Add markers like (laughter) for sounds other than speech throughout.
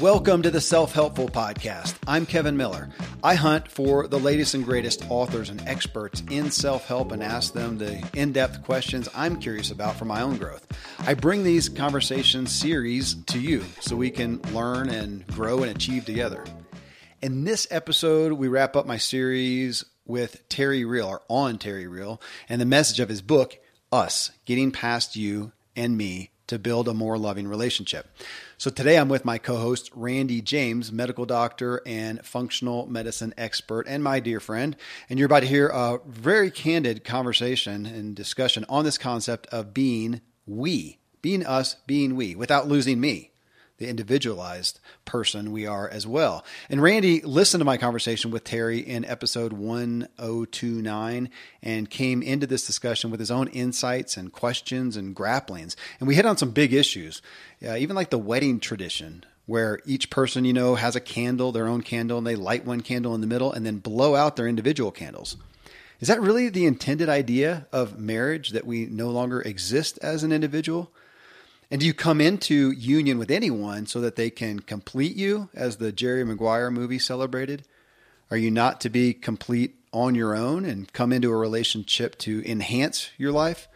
Welcome to the Self Helpful Podcast. I'm Kevin Miller. I hunt for the latest and greatest authors and experts in self help and ask them the in depth questions I'm curious about for my own growth. I bring these conversation series to you so we can learn and grow and achieve together. In this episode, we wrap up my series with Terry Real, or on Terry Real, and the message of his book, Us Getting Past You and Me to Build a More Loving Relationship. So today I'm with my co host, Randy James, medical doctor and functional medicine expert, and my dear friend. And you're about to hear a very candid conversation and discussion on this concept of being we, being us, being we, without losing me the individualized person we are as well. And Randy listened to my conversation with Terry in episode 1029 and came into this discussion with his own insights and questions and grapplings. And we hit on some big issues, uh, even like the wedding tradition. Where each person, you know, has a candle, their own candle, and they light one candle in the middle and then blow out their individual candles. Is that really the intended idea of marriage that we no longer exist as an individual? And do you come into union with anyone so that they can complete you, as the Jerry Maguire movie celebrated? Are you not to be complete on your own and come into a relationship to enhance your life?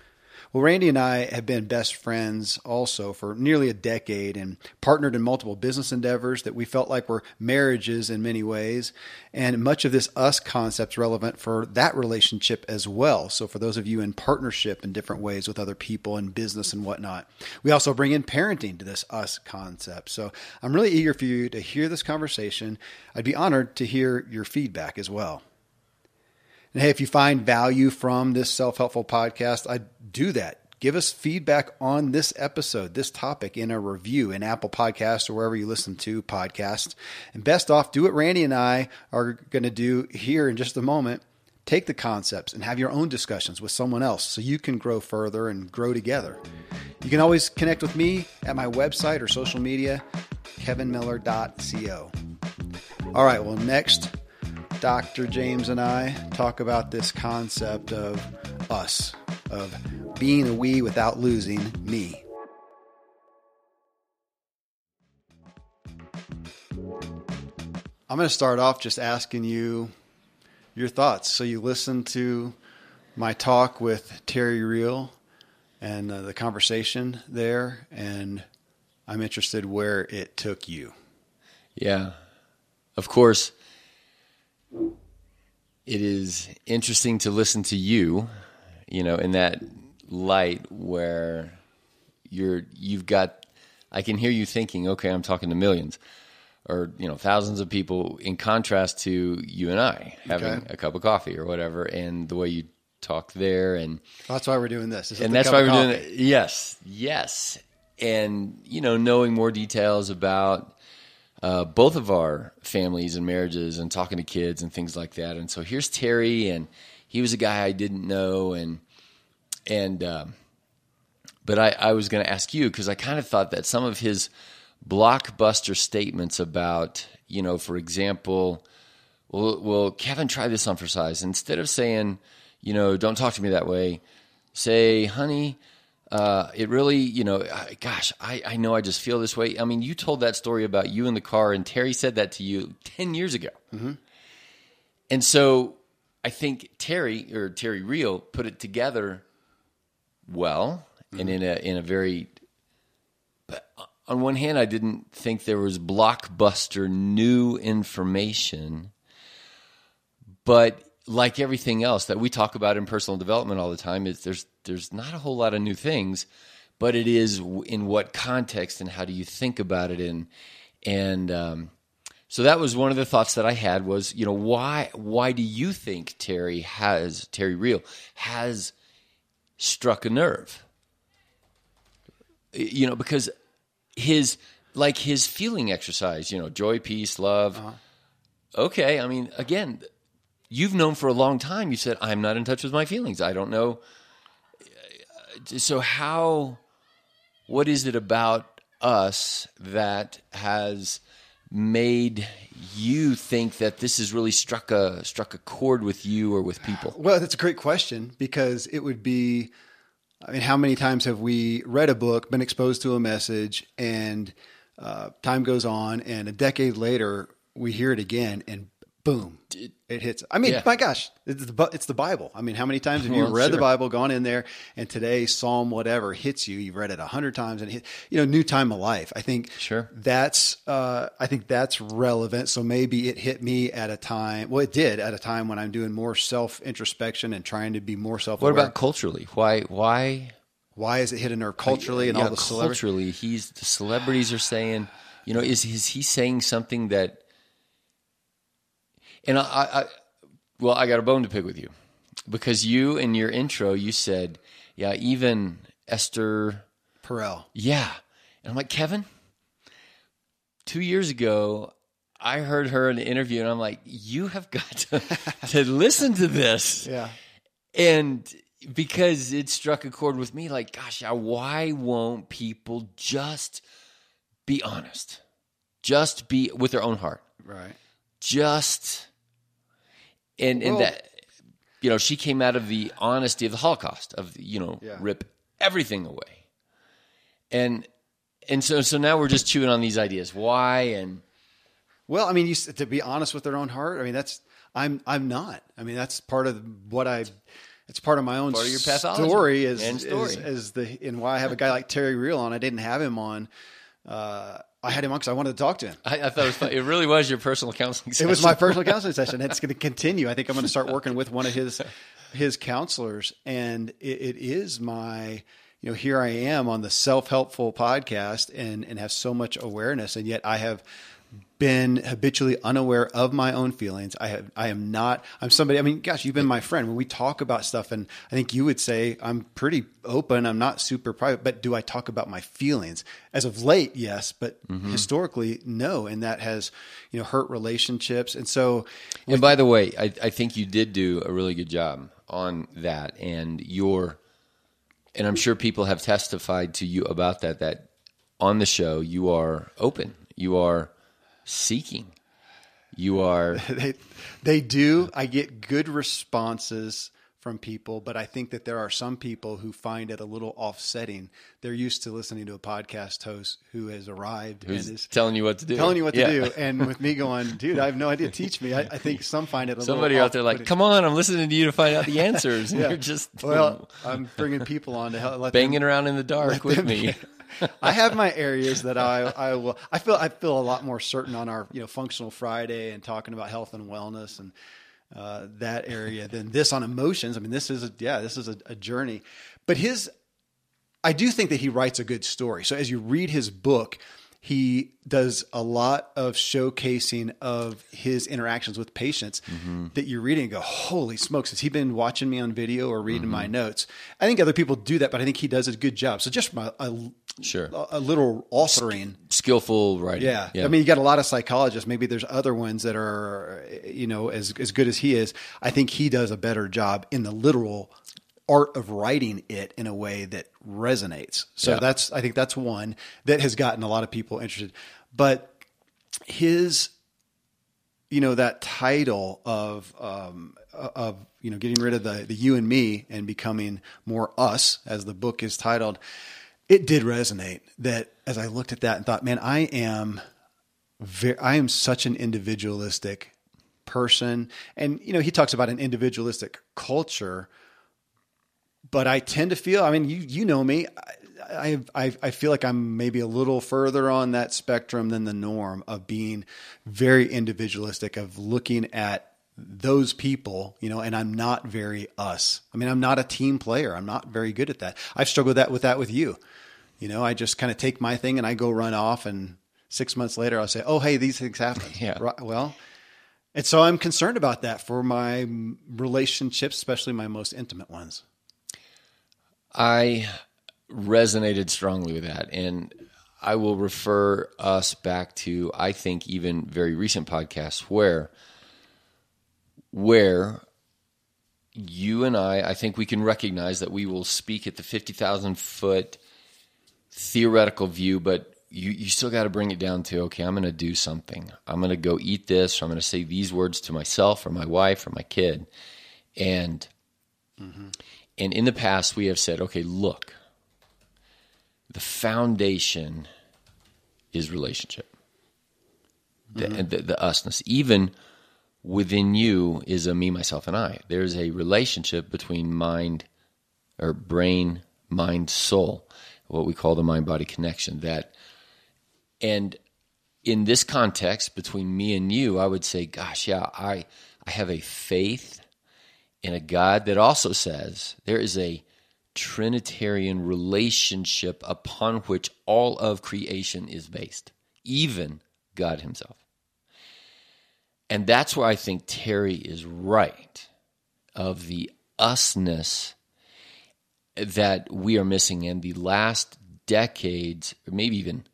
Well, Randy and I have been best friends also for nearly a decade and partnered in multiple business endeavors that we felt like were marriages in many ways. And much of this us concept is relevant for that relationship as well. So, for those of you in partnership in different ways with other people in business and whatnot, we also bring in parenting to this us concept. So, I'm really eager for you to hear this conversation. I'd be honored to hear your feedback as well. And hey, if you find value from this self helpful podcast, I do that. Give us feedback on this episode, this topic in a review in Apple Podcasts or wherever you listen to podcasts. And best off, do what Randy and I are going to do here in just a moment. Take the concepts and have your own discussions with someone else so you can grow further and grow together. You can always connect with me at my website or social media, kevinmiller.co. All right, well, next Dr. James and I talk about this concept of us, of being a we without losing me. I'm going to start off just asking you your thoughts. So, you listened to my talk with Terry Real and uh, the conversation there, and I'm interested where it took you. Yeah. Of course, it is interesting to listen to you, you know, in that light where you're you've got I can hear you thinking, okay, I'm talking to millions or you know thousands of people in contrast to you and I having okay. a cup of coffee or whatever and the way you talk there and that's why we're doing this. And that's why we're doing it. Yes. Yes. And you know knowing more details about uh, both of our families and marriages and talking to kids and things like that. And so here's Terry, and he was a guy I didn't know, and and uh, but I, I was going to ask you because I kind of thought that some of his blockbuster statements about you know, for example, well, well, Kevin, try this on for size. Instead of saying, you know, don't talk to me that way, say, honey uh, it really, you know, gosh, I, I know I just feel this way. I mean, you told that story about you in the car, and Terry said that to you 10 years ago. Mm-hmm. And so I think Terry or Terry Real put it together well mm-hmm. and in a, in a very, but on one hand, I didn't think there was blockbuster new information, but like everything else that we talk about in personal development all the time, is there's there's not a whole lot of new things, but it is in what context and how do you think about it and and um, so that was one of the thoughts that I had was you know why why do you think Terry has Terry Real has struck a nerve? You know because his like his feeling exercise, you know, joy, peace, love. Uh-huh. Okay, I mean, again, you've known for a long time. You said, I'm not in touch with my feelings. I don't know. So, how, what is it about us that has made you think that this has really struck a struck a chord with you or with people? Well, that's a great question because it would be I mean, how many times have we read a book, been exposed to a message, and uh, time goes on, and a decade later we hear it again, and boom, it hits. I mean, Yeah. my gosh, it's the it's the Bible. I mean, how many times have you Well, read the. Bible, gone in there, and today Psalm whatever hits you? You've read it a hundred times, and it hit, you know, new time of life. I think Sure. that's uh, I think that's relevant. So maybe it hit me at a time. Well, it did at a time when I'm doing more self introspection and trying to be more self. What about culturally? Why? Why? why is it hit a nerve culturally and yeah, all the celebrities? culturally, he's the celebrities are saying, you know, is is he saying something that? And I, I, well, I got a bone to pick with you because you in your intro you said, yeah, even Esther, Perel. yeah, and I'm like Kevin. Two years ago, I heard her in an interview, and I'm like, you have got to, (laughs) to listen to this Yeah. and because it struck a chord with me like gosh why won't people just be honest just be with their own heart Right. just and and Well- that you know she came out of the honesty of the holocaust of you know Yeah. rip everything away and and so so now we're just chewing on these ideas why and Well, I mean, you, to be honest with their own heart. I mean, that's I'm I'm not. I mean, that's part of what I. It's part of my own Part of your story is, and story. is is the and why I have a guy like Terry Real on. I didn't have him on. Uh, I had him on because I wanted to talk to him. I, I thought it was fun. it really was your personal counseling session. It was my personal counseling (laughs) session. It's going to continue. I think I'm going to start working with one of his his counselors, and it, it is my you know here I am on the self helpful podcast and and have so much awareness, and yet I have been habitually unaware of my own feelings. I have I am not I'm somebody I mean gosh you've been my friend when we talk about stuff and I think you would say I'm pretty open I'm not super private but do I talk about my feelings as of late yes but mm-hmm. historically no and that has you know hurt relationships and so And by the way, I, I think you did do a really good job on that, and your, and I'm sure people have testified to you about that. That on the show, you are open, you are seeking, you are. (laughs) they they do. I get good responses from people, but I think that there are some people who find it a little offsetting. They're used to listening to a podcast host who has arrived Who's and is telling you what to do? telling you what to do, and with me going, (laughs) dude, I have no idea. Teach me. I, I think (laughs) some find it a Somebody out there like, come on, I'm listening to you to find out the answers, and Yeah. you're just Well, I'm bringing people on to help let them banging around in the dark with them- me. I have my areas that I I will I feel I feel a lot more certain on our you know functional Friday and talking about health and wellness and uh, that area than this on emotions. I mean, this is a yeah, this is a, a journey. But his, I do think that he writes a good story. So as you read his book, he does a lot of showcasing of his interactions with patients mm-hmm. that you're reading and go, holy smokes, has he been watching me on video or reading my mm-hmm. notes? I think other people do that, but I think he does a good job. So just from a, Sure, a little authoring. skillful writing. Yeah. I mean, you got a lot of psychologists. Maybe there's other ones that are, you know, as as good as he is. I think he does a better job in the literal art of writing it in a way that resonates. So Yeah. that's I think that's one that has gotten a lot of people interested. But his you know that title of um, of you know getting rid of the the you and me and becoming more us as the book is titled it did resonate that as i looked at that and thought man i am very, i am such an individualistic person and you know he talks about an individualistic culture but i tend to feel i mean you you know me I, I I feel like I'm maybe a little further on that spectrum than the norm of being very individualistic, of looking at those people, you know, and I'm not very us. I mean, I'm not a team player. I'm not very good at that. I've struggled that with that with you. You know, I just kind of take my thing and I go run off, and six months later I'll say, "Oh, hey, these things happen." Yeah. Right, well, and so I'm concerned about that for my relationships, especially my most intimate ones. I resonated strongly with that. And I will refer us back to, I think, even very recent podcasts where, where you and I, I think we can recognize that we will speak at the 50,000 foot theoretical view, but you, you still got to bring it down to, okay, I'm going to do something. I'm going to go eat this, or I'm going to say these words to myself or my wife or my kid. And mm-hmm. And in the past, we have said, okay, look, the foundation is relationship, the, mm-hmm. the, the usness. Even within you is a me, myself, and I. There's a relationship between mind or brain, mind, soul, what we call the mind body connection. That, and in this context between me and you, I would say, gosh, yeah, I, I have a faith in a God that also says there is a Trinitarian relationship upon which all of creation is based, even God Himself. And that's where I think Terry is right of the usness that we are missing in the last decades, or maybe even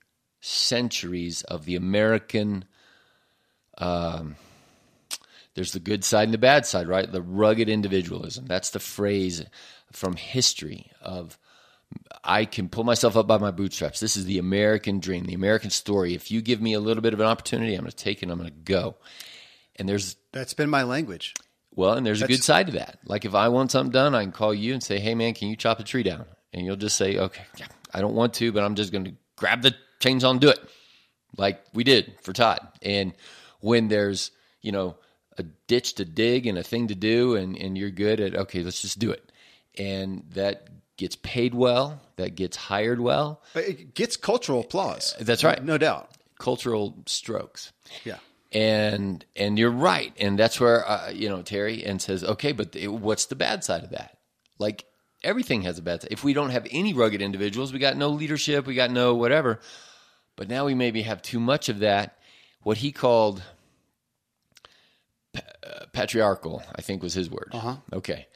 centuries of the American. Um, there's the good side and the bad side, right? The rugged individualism. That's the phrase from history of I can pull myself up by my bootstraps. This is the American dream, the American story. If you give me a little bit of an opportunity, I'm going to take it. I'm going to go. And there's that's been my language. Well, and there's That's- a good side to that. Like if I want something done, I can call you and say, "Hey, man, can you chop a tree down?" And you'll just say, "Okay, yeah, I don't want to, but I'm just going to grab the chainsaw and do it," like we did for Todd. And when there's you know a ditch to dig and a thing to do, and and you're good at okay, let's just do it, and that gets paid well, that gets hired well, But It gets cultural applause. That's right. No doubt. cultural strokes. Yeah. and and you're right and that's where uh, you know terry and says okay but the, what's the bad side of that like everything has a bad side if we don't have any rugged individuals we got no leadership we got no whatever but now we maybe have too much of that what he called uh, patriarchal i think was his word. Uh-huh. okay.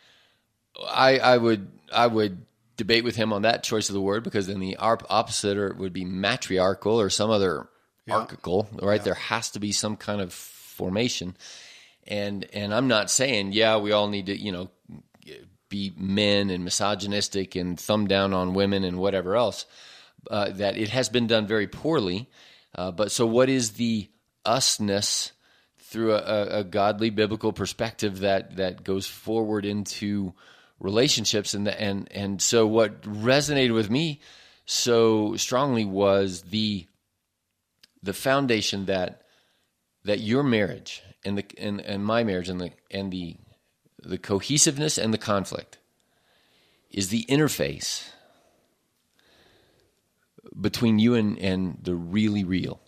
I i would i would debate with him on that choice of the word because then the op- opposite or would be matriarchal or some other archical right? There has to be some kind of formation. And and i'm not saying yeah we all need to you know be men and misogynistic and thumb down on women and whatever else uh, that it has been done very poorly. Uh, but so what is the usness through a, a, godly biblical perspective that that goes forward into relationships. And the, and and so what resonated with me so strongly was the the foundation that that your marriage and the and, and my marriage and the and the the cohesiveness and the conflict is the interface between you and, and the really real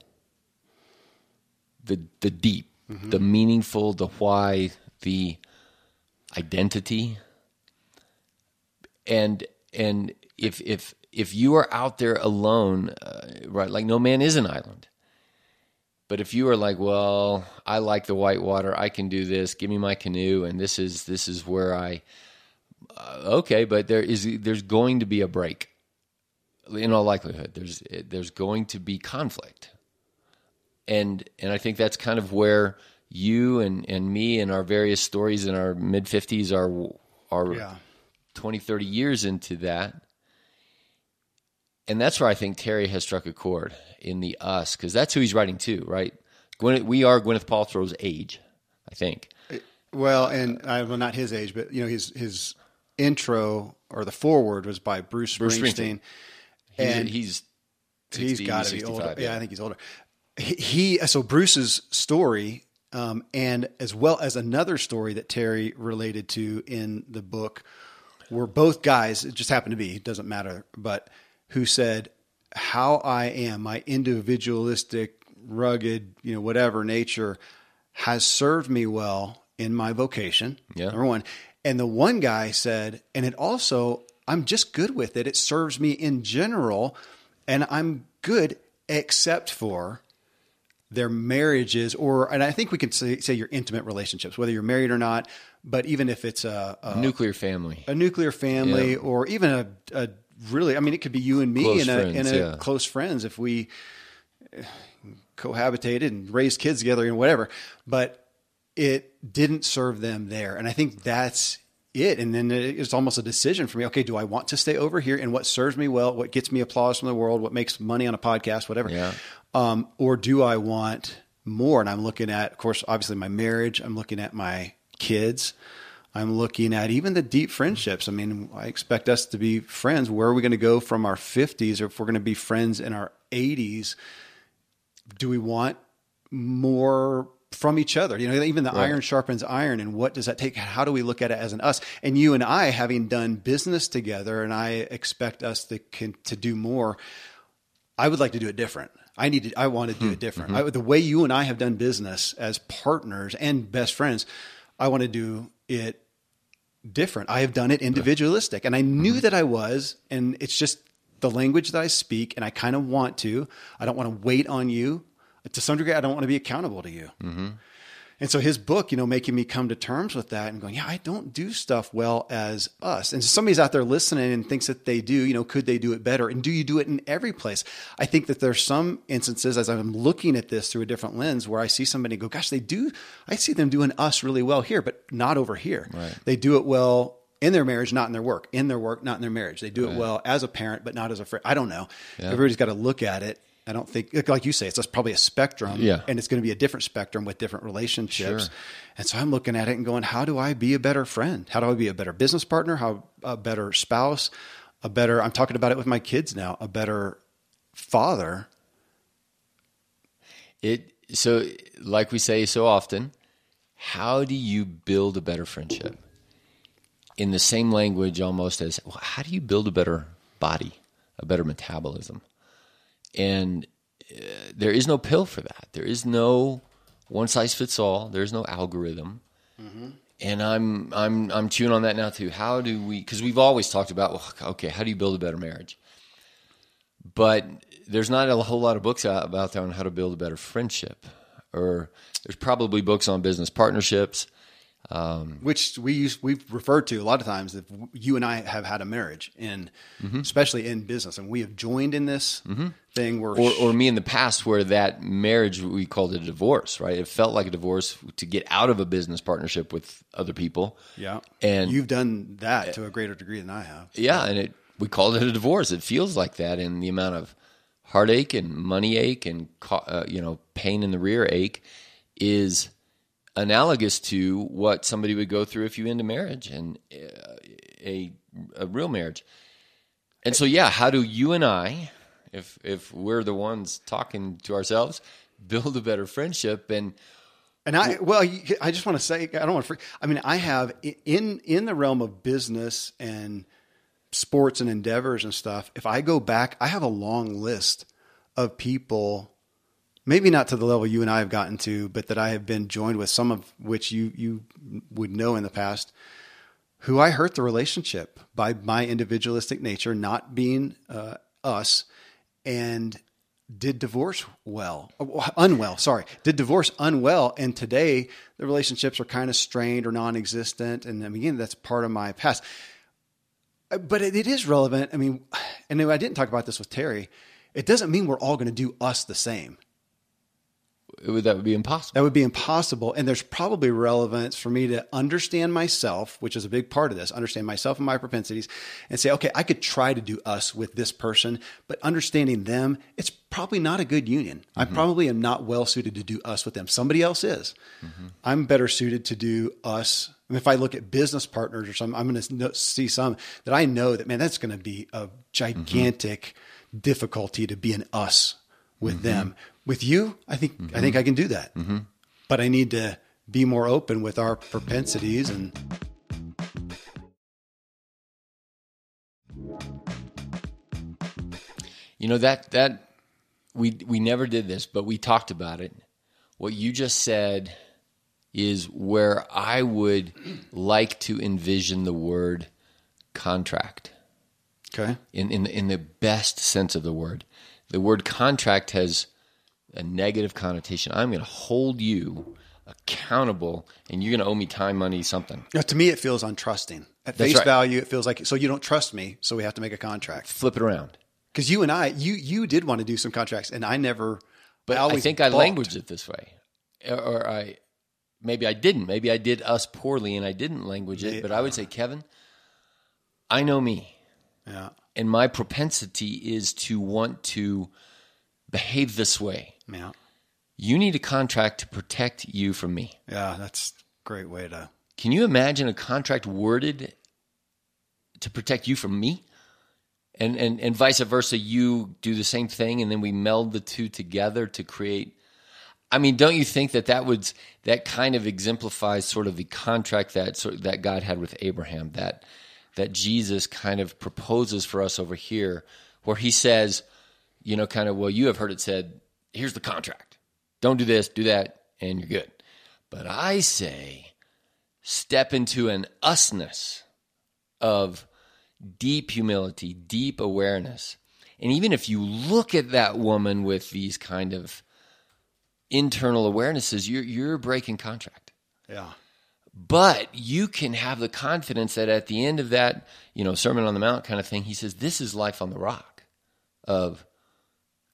the the deep the meaningful the why the identity. And and if if if you are out there alone uh, right like no man is an island. But if you are like well i like the white water i can do this give me my canoe and this is this is where i uh, okay but there is there's going to be a break. In all likelihood there's there's going to be conflict and and i think that's kind of where you and and me and our various stories in our mid 50s are are Yeah. 20, 30 years into that. And that's where I think Terry has struck a chord in the us, because that's who he's writing to, right? Gwyneth, we are Gwyneth Paltrow's age, I think. Well, and I well, not his age, but you know, his his intro or the forward was by Bruce, Bruce Springsteen. Springsteen. He's, And he's he's 60, got to be 65, older. Yeah. I think he's older. He, so Bruce's story, um, and as well as another story that Terry related to in the book, were both guys. It just happened to be. It doesn't matter, but who said how I am, my individualistic, rugged, you know, whatever nature, has served me well in my vocation. Yeah. Number one, and the one guy said, and it also, I'm just good with it. It serves me in general, and I'm good except for their marriages or and I think we can say, say your intimate relationships, whether you're married or not, but even if it's a a, nuclear family. a nuclear family Yeah. or even a, a really I mean it could be you and me Close and a, friends, and a yeah. close friends if we cohabitated and raised kids together and whatever. But it didn't serve them there. And I think that's it. And then it's almost a decision for me. Okay, do I want to stay over here and what serves me well, what gets me applause from the world, what makes money on a podcast, whatever. Yeah. Um, or do I want more? And I'm looking at, of course, obviously my marriage. I'm looking at my kids. I'm looking at even the deep friendships. I mean, I expect us to be friends. Where are we going to go from our 50s or if we're going to be friends in our 80s? Do we want more from each other? You know, even the right. iron sharpens iron. And what does that take? How do we look at it as an us? And you and I, having done business together, and I expect us to, to do more, I would like to do it different. I need to, I want to do it different. Mm-hmm. I, the way you and I have done business as partners and best friends, I want to do it different. I have done it individualistic, and I knew mm-hmm. that I was, and it's just the language that I speak, and I kind of want to. I don't want to wait on you. To some degree, I don't want to be accountable to you. Mm-hmm. And so his book, you know, making me come to terms with that and going, yeah, I don't do stuff well as us. And so somebody's out there listening and thinks that they do, you know, could they do it better? And do you do it in every place? I think that there's some instances as I'm looking at this through a different lens where I see somebody go, gosh, they do, I see them doing us really well here, but not over here. Right. They do it well in their marriage, not in their work, in their work, not in their marriage. They do right. it well as a parent, but not as a friend. I don't know. Yeah. Everybody's got to look at it I don't think, like you say, it's probably a spectrum, yeah. and it's going to be a different spectrum with different relationships. Sure. And so I'm looking at it and going, how do I be a better friend? How do I be a better business partner? How a better spouse? A better, I'm talking about it with my kids now, a better father. It so, like we say so often, how do you build a better friendship? In the same language, almost as well, how do you build a better body, a better metabolism? And uh, there is no pill for that. There is no one size fits all. There's no algorithm. Mm-hmm. And I'm I'm I'm chewing on that now too. How do we? Because we've always talked about well, okay, how do you build a better marriage? But there's not a whole lot of books out about there on how to build a better friendship, or there's probably books on business partnerships. Um, Which we use, we've referred to a lot of times that you and I have had a marriage, and mm-hmm. especially in business, and we have joined in this mm-hmm. thing where, or, or, me in the past, where that marriage we called it a divorce, right? It felt like a divorce to get out of a business partnership with other people. Yeah, and you've done that to a greater degree than I have. Yeah, and it we called it a divorce. It feels like that, and the amount of heartache and money ache and uh, you know pain in the rear ache is analogous to what somebody would go through if you end a marriage and uh, a a real marriage. And so, yeah, how do you and I, if if we're the ones talking to ourselves, build a better friendship and and I well, I just want to say I don't want to. I mean, I have in in the realm of business and sports and endeavors and stuff. If I go back, I have a long list of people maybe not to the level you and I have gotten to, but that I have been joined with, some of which you you would know in the past, who I hurt the relationship by my individualistic nature, not being uh, us, and did divorce well, unwell. Sorry, did divorce unwell, and today the relationships are kind of strained or non-existent. And I mean, again, that's part of my past. Uh, but it, it is relevant. I mean, and I didn't talk about this with Terry. It doesn't mean we're all going to do us the same would, that would be impossible. That would be impossible. And there's probably relevance for me to understand myself, which is a big part of this, understand myself and my propensities, and say, okay, I could try to do us with this person, but understanding them, it's probably not a good union. Mm-hmm. I probably am not well suited to do us with them. Somebody else is. Mm-hmm. I'm better suited to do us. Mean, if I look at business partners or something, I'm going to see some that I know that, man, that's going to be a gigantic mm-hmm. difficulty to be an us with mm-hmm. them with you, I think mm-hmm. I think I can do that. Mm-hmm. But I need to be more open with our propensities and you know that that we we never did this, but we talked about it. What you just said is where I would like to envision the word contract. Okay. In in in the best sense of the word. The word contract has a negative connotation. I'm going to hold you accountable and you're going to owe me time, money, something. Now, to me, it feels untrusting. At That's face right. value, it feels like, so you don't trust me, so we have to make a contract. Flip it around. Because you and I, you you did want to do some contracts, and I never. But I, I think balked. I languaged it this way, or I maybe I didn't. Maybe I did us poorly, and I didn't language it. But I would say, Kevin, I know me. Yeah. And my propensity is to want to behave this way. Yeah. You need a contract to protect you from me. Yeah, that's a great way to Can you imagine a contract worded to protect you from me? And, and, and vice versa, you do the same thing, and then we meld the two together to create. I mean, don't you think that that would that kind of exemplifies sort of the contract that sort that God had with Abraham that that Jesus kind of proposes for us over here, where He says, you know, kind of, well, you have heard it said, here's the contract, don't do this, do that, and you're good. But I say, step into an usness of deep humility, deep awareness. And even if you look at that woman with these kind of internal awarenesses, you're, you're breaking contract. Yeah. But you can have the confidence that at the end of that, you know, Sermon on the Mount kind of thing, he says, this is life on the rock of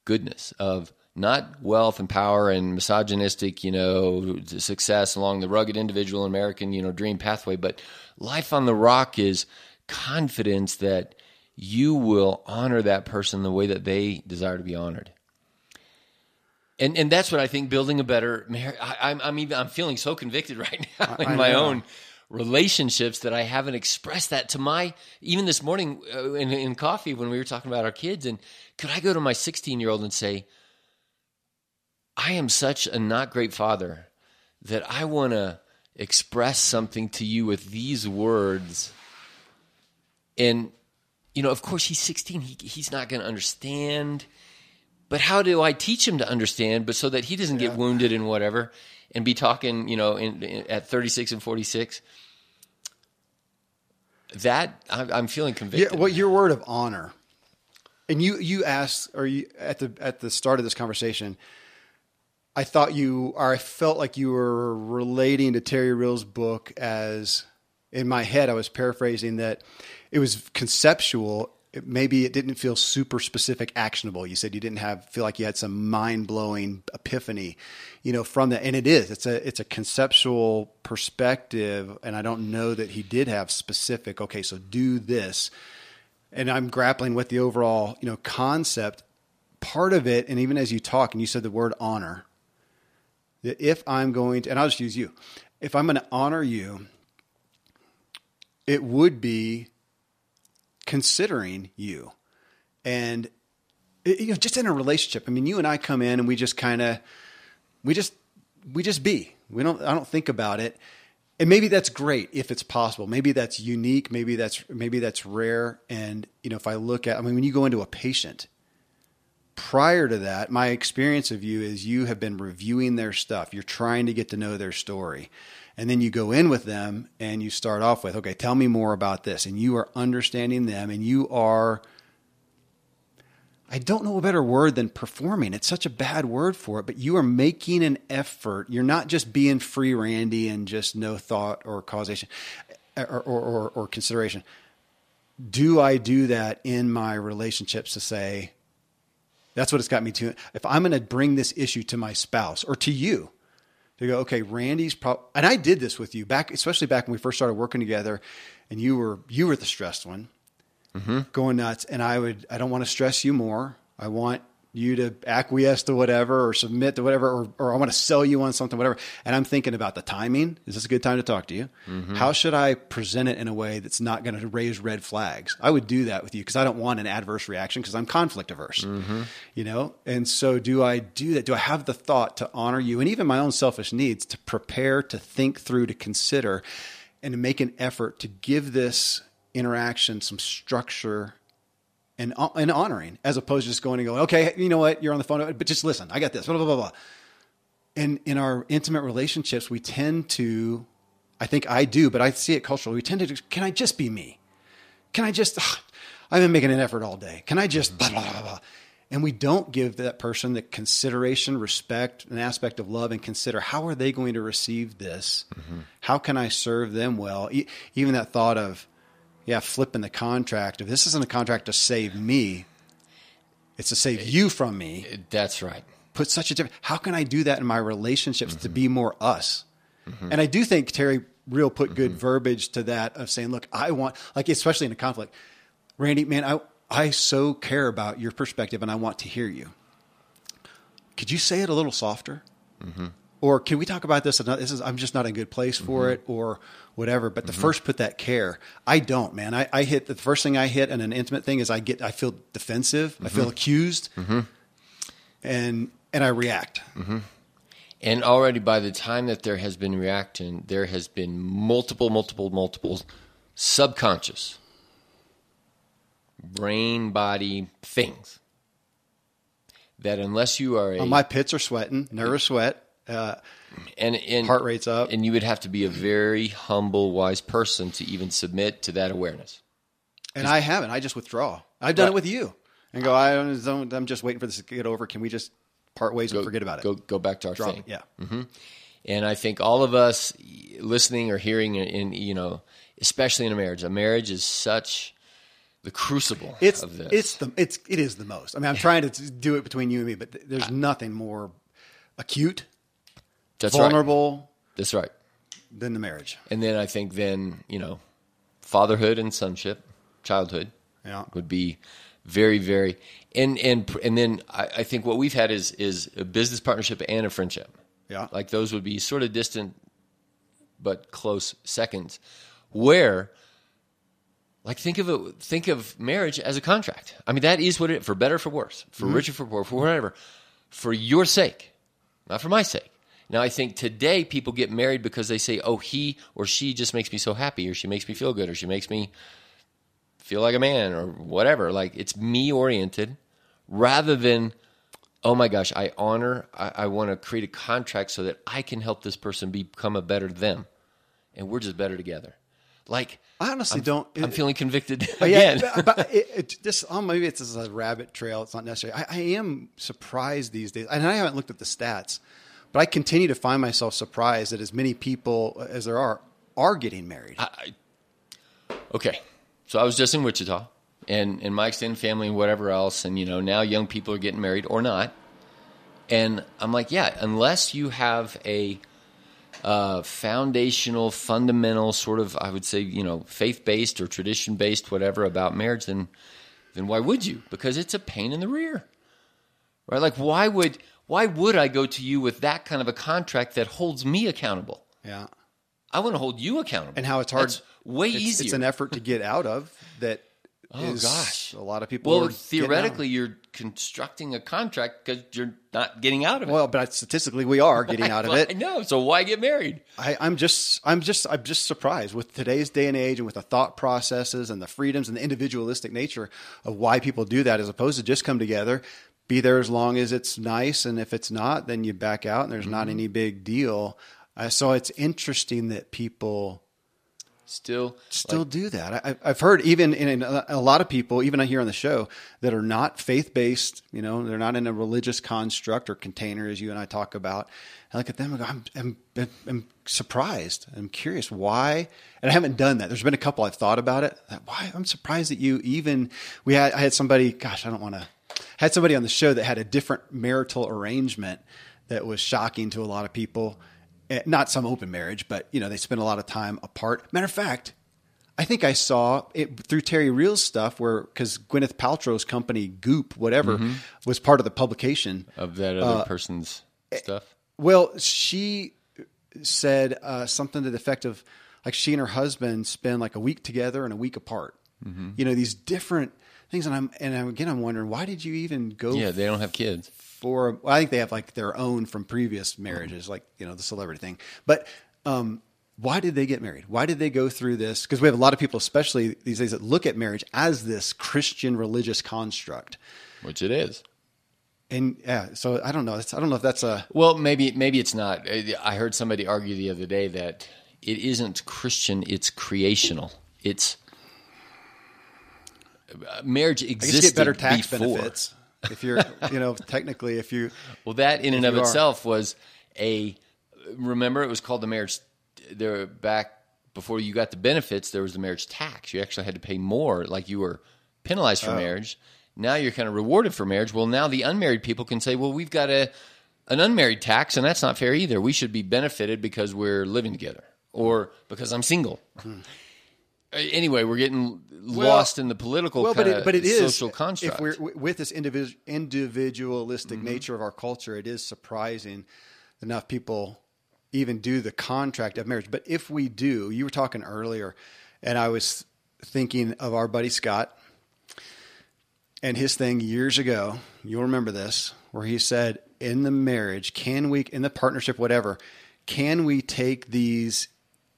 goodness, of not wealth and power and misogynistic, you know, success along the rugged individual American, you know, dream pathway, but life on the rock is confidence that you will honor that person the way that they desire to be honored. And and that's what I think building a better marriage. I'm I'm even I'm feeling so convicted (laughs) right now in I my know. own relationships that I haven't expressed that to my even this morning uh, in, in coffee when we were talking about our kids. And could I go to my 16 year old and say I am such a not great father that I want to express something to you with these words. And you know of course he's 16 he, he's not going to understand. But how do I teach him to understand but so that he doesn't get wounded and whatever and be talking you know in, in, at 36 and 46 that I'm, I'm feeling Yeah, convicted well, your word of honor, and you you asked, or you at the at the start of this conversation, I thought you, or I felt like you were relating to Terry Real's book as, in my head, I was paraphrasing that it was conceptual. Maybe it didn't feel super specific, actionable. You said you didn't have feel like you had some mind blowing epiphany, you know, from that. And it is. It's a it's a conceptual perspective, and I don't know that he did have specific. Okay, so do this, and I'm grappling with the overall, you know, concept. Part of it, and even as you talk, and you said the word honor, that if I'm going to, and I'll just use you, if I'm going to honor you, it would be considering you. And you know, just in a relationship, I mean, you and I come in and we just kind of, we just, we just be. We don't. I don't think about it. And maybe that's great if it's possible. Maybe that's unique. Maybe that's maybe that's rare. And you know, if I look at, I mean, when you go into a patient, prior to that, my experience of you is you have been reviewing their stuff. You're trying to get to know their story. And then you go in with them and you start off with, okay, tell me more about this. And you are understanding them and you are, I don't know a better word than performing. It's such a bad word for it, but you are making an effort. You're not just being free Randy and just no thought or causation or, or, or, or consideration. Do I do that in my relationships to say, that's what it's got me to. If I'm going to bring this issue to my spouse or to you, to go, okay, Randy's pro- and I did this with you back, especially back when we first started working together, and you were you were the stressed one, mm-hmm. going nuts, and I would I don't want to stress you more. I want you to acquiesce to whatever or submit to whatever, or, or I want to sell you on something, whatever. And I'm thinking about the timing. Is this a good time to talk to you? Mm-hmm. How should I present it in a way that's not going to raise red flags? I would do that with you because I don't want an adverse reaction because I'm conflict averse, mm-hmm. you know? And so do I do that? Do I have the thought to honor you and even my own selfish needs to prepare, to think through, to consider, and to make an effort to give this interaction some structure and uh, and honoring, as opposed to just going and going, okay, you know what, you're on the phone, but just listen, I got this, blah blah blah blah. And in our intimate relationships, we tend to, I think I do, but I see it culturally. We tend to, can I just be me? Can I just? I've been making an effort all day. Can I just? Mm-hmm. Blah, blah, blah, blah. And we don't give that person the consideration, respect, an aspect of love, and consider how are they going to receive this? Mm-hmm. How can I serve them well? E- even that thought of, yeah, flipping the contract. If this isn't a contract to save me, it's to save you from me. Eh, that's right. Put such a different. How can I do that in my relationships to mm-hmm. be more us? Mm-hmm. And I do think Terry Real put good mm-hmm. verbiage to that of saying, look, I want, like, especially in a conflict, Randy, man, I, I so care about your perspective and I want to hear you. Could you say it a little softer? Or can we talk about this? This is I'm just not in a good place for Mm-hmm. it, or whatever. But the first put that care. I don't, man. I, I hit the first thing I hit in an intimate thing is I get I feel defensive. I Mm-hmm. feel accused, and and I react. And already by the time that there has been reaction, there has been multiple, multiple, multiple subconscious brain body things that unless you are a Oh, my pits are sweating, nervous sweat. Uh, and, and heart rate's up. and you would have to be a very humble, wise person to even submit to that awareness. and I haven't. I just withdraw. I've done Right. it with you, and go. I don't. I'm just waiting for this to get over. Can we just part ways and forget about it? Go go back to our Drop thing. it. Yeah. And I think all of us listening or hearing in, you know, especially in a marriage, a marriage is such the crucible It's of this. it's the it's it is the most. I mean, I'm trying to do it between you and me, but th- there's nothing more acute, That's right. That's right. Then the marriage. And then I think then, you know, fatherhood and sonship, childhood Yeah. would be very, very and and and then I, I think what we've had is is a business partnership and a friendship. Yeah. Like those would be sort of distant but close seconds. Where like think of it think of marriage as a contract. I mean that is what it for better or for worse, for Mm-hmm. richer for poor, for whatever. For your sake, not for my sake. Now I think today people get married because they say, "Oh, he or she just makes me so happy or she makes me feel good or she makes me feel like a man or whatever." Like it's me oriented rather than oh my gosh, I honor, I, I want to create a contract so that I can help this person become a better them. And we're just better together. Like, I honestly don't. I'm feeling convicted (laughs) oh, yeah, again. but, but it, it just oh, maybe it's a rabbit trail. It's not necessary. I, I am surprised these days, and I haven't looked at the stats, but I continue to find myself surprised that as many people as there are are getting married. okay. So I was just in Wichita and, and my extended family and whatever else. And, you know, now young people are getting married or not. And I'm like, yeah, unless you have a uh, foundational, fundamental sort of, I would say, you know, faith based or tradition based, whatever about marriage, then then why would you? Because it's a pain in the rear, right? Like, why would why would I go to you with that kind of a contract that holds me accountable? yeah, I want to hold you accountable, and how it's hard. That's way it's, easier. It's an effort to get out of that. (laughs) Oh, gosh. a lot of people. Well, theoretically, you're constructing a contract because you're not getting out of it. well, but statistically, we are getting (laughs) out of Well, I it. know. So why get married? I, I'm just, I'm just, I'm just surprised with today's day and age, and with the thought processes and the freedoms and the individualistic nature of why people do that, as opposed to just come together, be there as long as it's nice, and if it's not, then you back out, and there's not Mm-hmm. any big deal. Uh, so it's interesting that people Still, still do that. I, I've heard even in a, a lot of people, even here on the show, that are not faith based. You know, they're not in a religious construct or container, as you and I talk about. I look at them and go, I'm, I'm, I'm surprised. I'm curious why, and I haven't done that. There's been a couple I've thought about it. That, why I'm surprised that you even we had I had somebody. Gosh, I don't want to. Had somebody on the show that had a different marital arrangement that was shocking to a lot of people. Eh, Not some open marriage, but you know they spent a lot of time apart. Matter of fact, I think I saw it through Terry Real's stuff where because Gwyneth Paltrow's company Goop, whatever, was part of the publication. of that other person's stuff. Well, she said uh, something to the effect of like she and her husband spend like a week together and a week apart. You know these different things, and I'm and I'm, again I'm wondering why did you even go Yeah, they don't have kids. for well, I think they have like their own from previous marriages, like you know the celebrity thing. But um, why did they get married? Why did they go through this? Because we have a lot of people, especially these days, that look at marriage as this Christian religious construct. Which it is. And yeah, so I don't know. It's, I don't know if that's a Well, maybe maybe it's not. I heard somebody argue the other day that it isn't Christian; it's creational. It's marriage existed get better tax before. benefits if you're you know (laughs) technically if you Well, that in and of you are. itself was a. Remember, it was called the marriage. There back before you got the benefits, there was the marriage tax. You actually had to pay more, like you were penalized for Oh. marriage. Now you're kind of rewarded for marriage. Well, now the unmarried people can say, "Well, we've got a an unmarried tax, and that's not fair either. We should be benefited because we're living together, or because I'm single." Hmm. Anyway, we're getting lost in the political well, but it, but it is social construct. If we're with this individual individualistic Mm-hmm. nature of our culture, it is surprising enough people even do the contract of marriage. But if we do, you were talking earlier, and I was thinking of our buddy Scott and his thing years ago. You'll remember this, where he said, in the marriage, can we, in the partnership, whatever, can we take these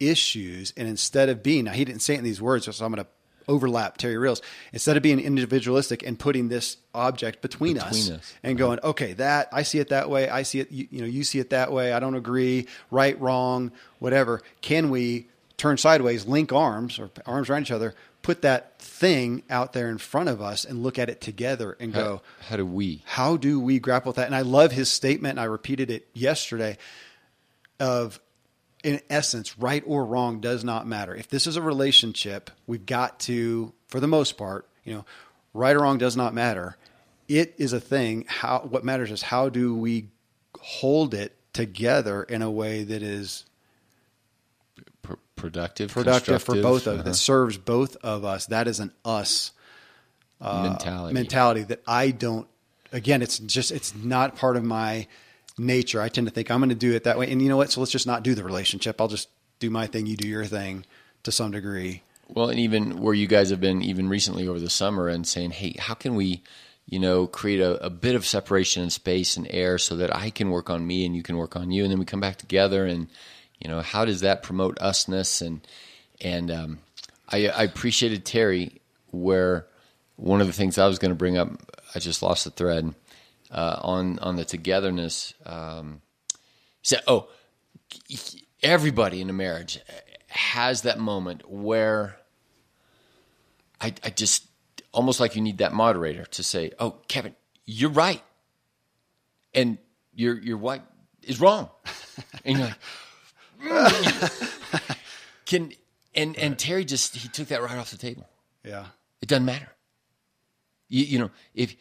issues and instead of being, now he didn't say it in these words, so I'm going to overlap Terry Real's, instead of being individualistic and putting this object between, Between us, us. and going, okay, that I see it that way, I see it, you, you know, you see it that way, I don't agree, right, wrong, whatever. Can we turn sideways, link arms or arms around each other, put that thing out there in front of us and look at it together and go, How, how do we? how do we grapple with that? And I love his statement, and I repeated it yesterday of in essence, right or wrong does not matter. If this is a relationship, we've got to, for the most part, you know, right or wrong does not matter. It is a thing. How what matters is how do we hold it together in a way that is Pr- productive, productive for both of uh-huh, that serves both of us. That is an us mentality. mentality that I don't. Again, it's just it's not part of my nature. I tend to think I'm going to do it that way, and you know what? So let's just not do the relationship. I'll just do my thing. You do your thing to some degree. Well, and even where you guys have been even recently over the summer and saying, hey, how can we, you know, create a, a bit of separation in space and air so that I can work on me and you can work on you, and then we come back together and, you know, how does that promote usness and and um, I, I appreciated Terry where one of the things I was going to bring up, I just lost the thread uh, on on the togetherness. Um, so, oh, everybody in a marriage has that moment where I, I just almost like you need that moderator to say, "Oh, Kevin, you're right," and your your wife is wrong, and you're like, "Mm." (laughs) "Can?" And and Terry just he took that right off the table. Yeah. It doesn't matter. You, you know, if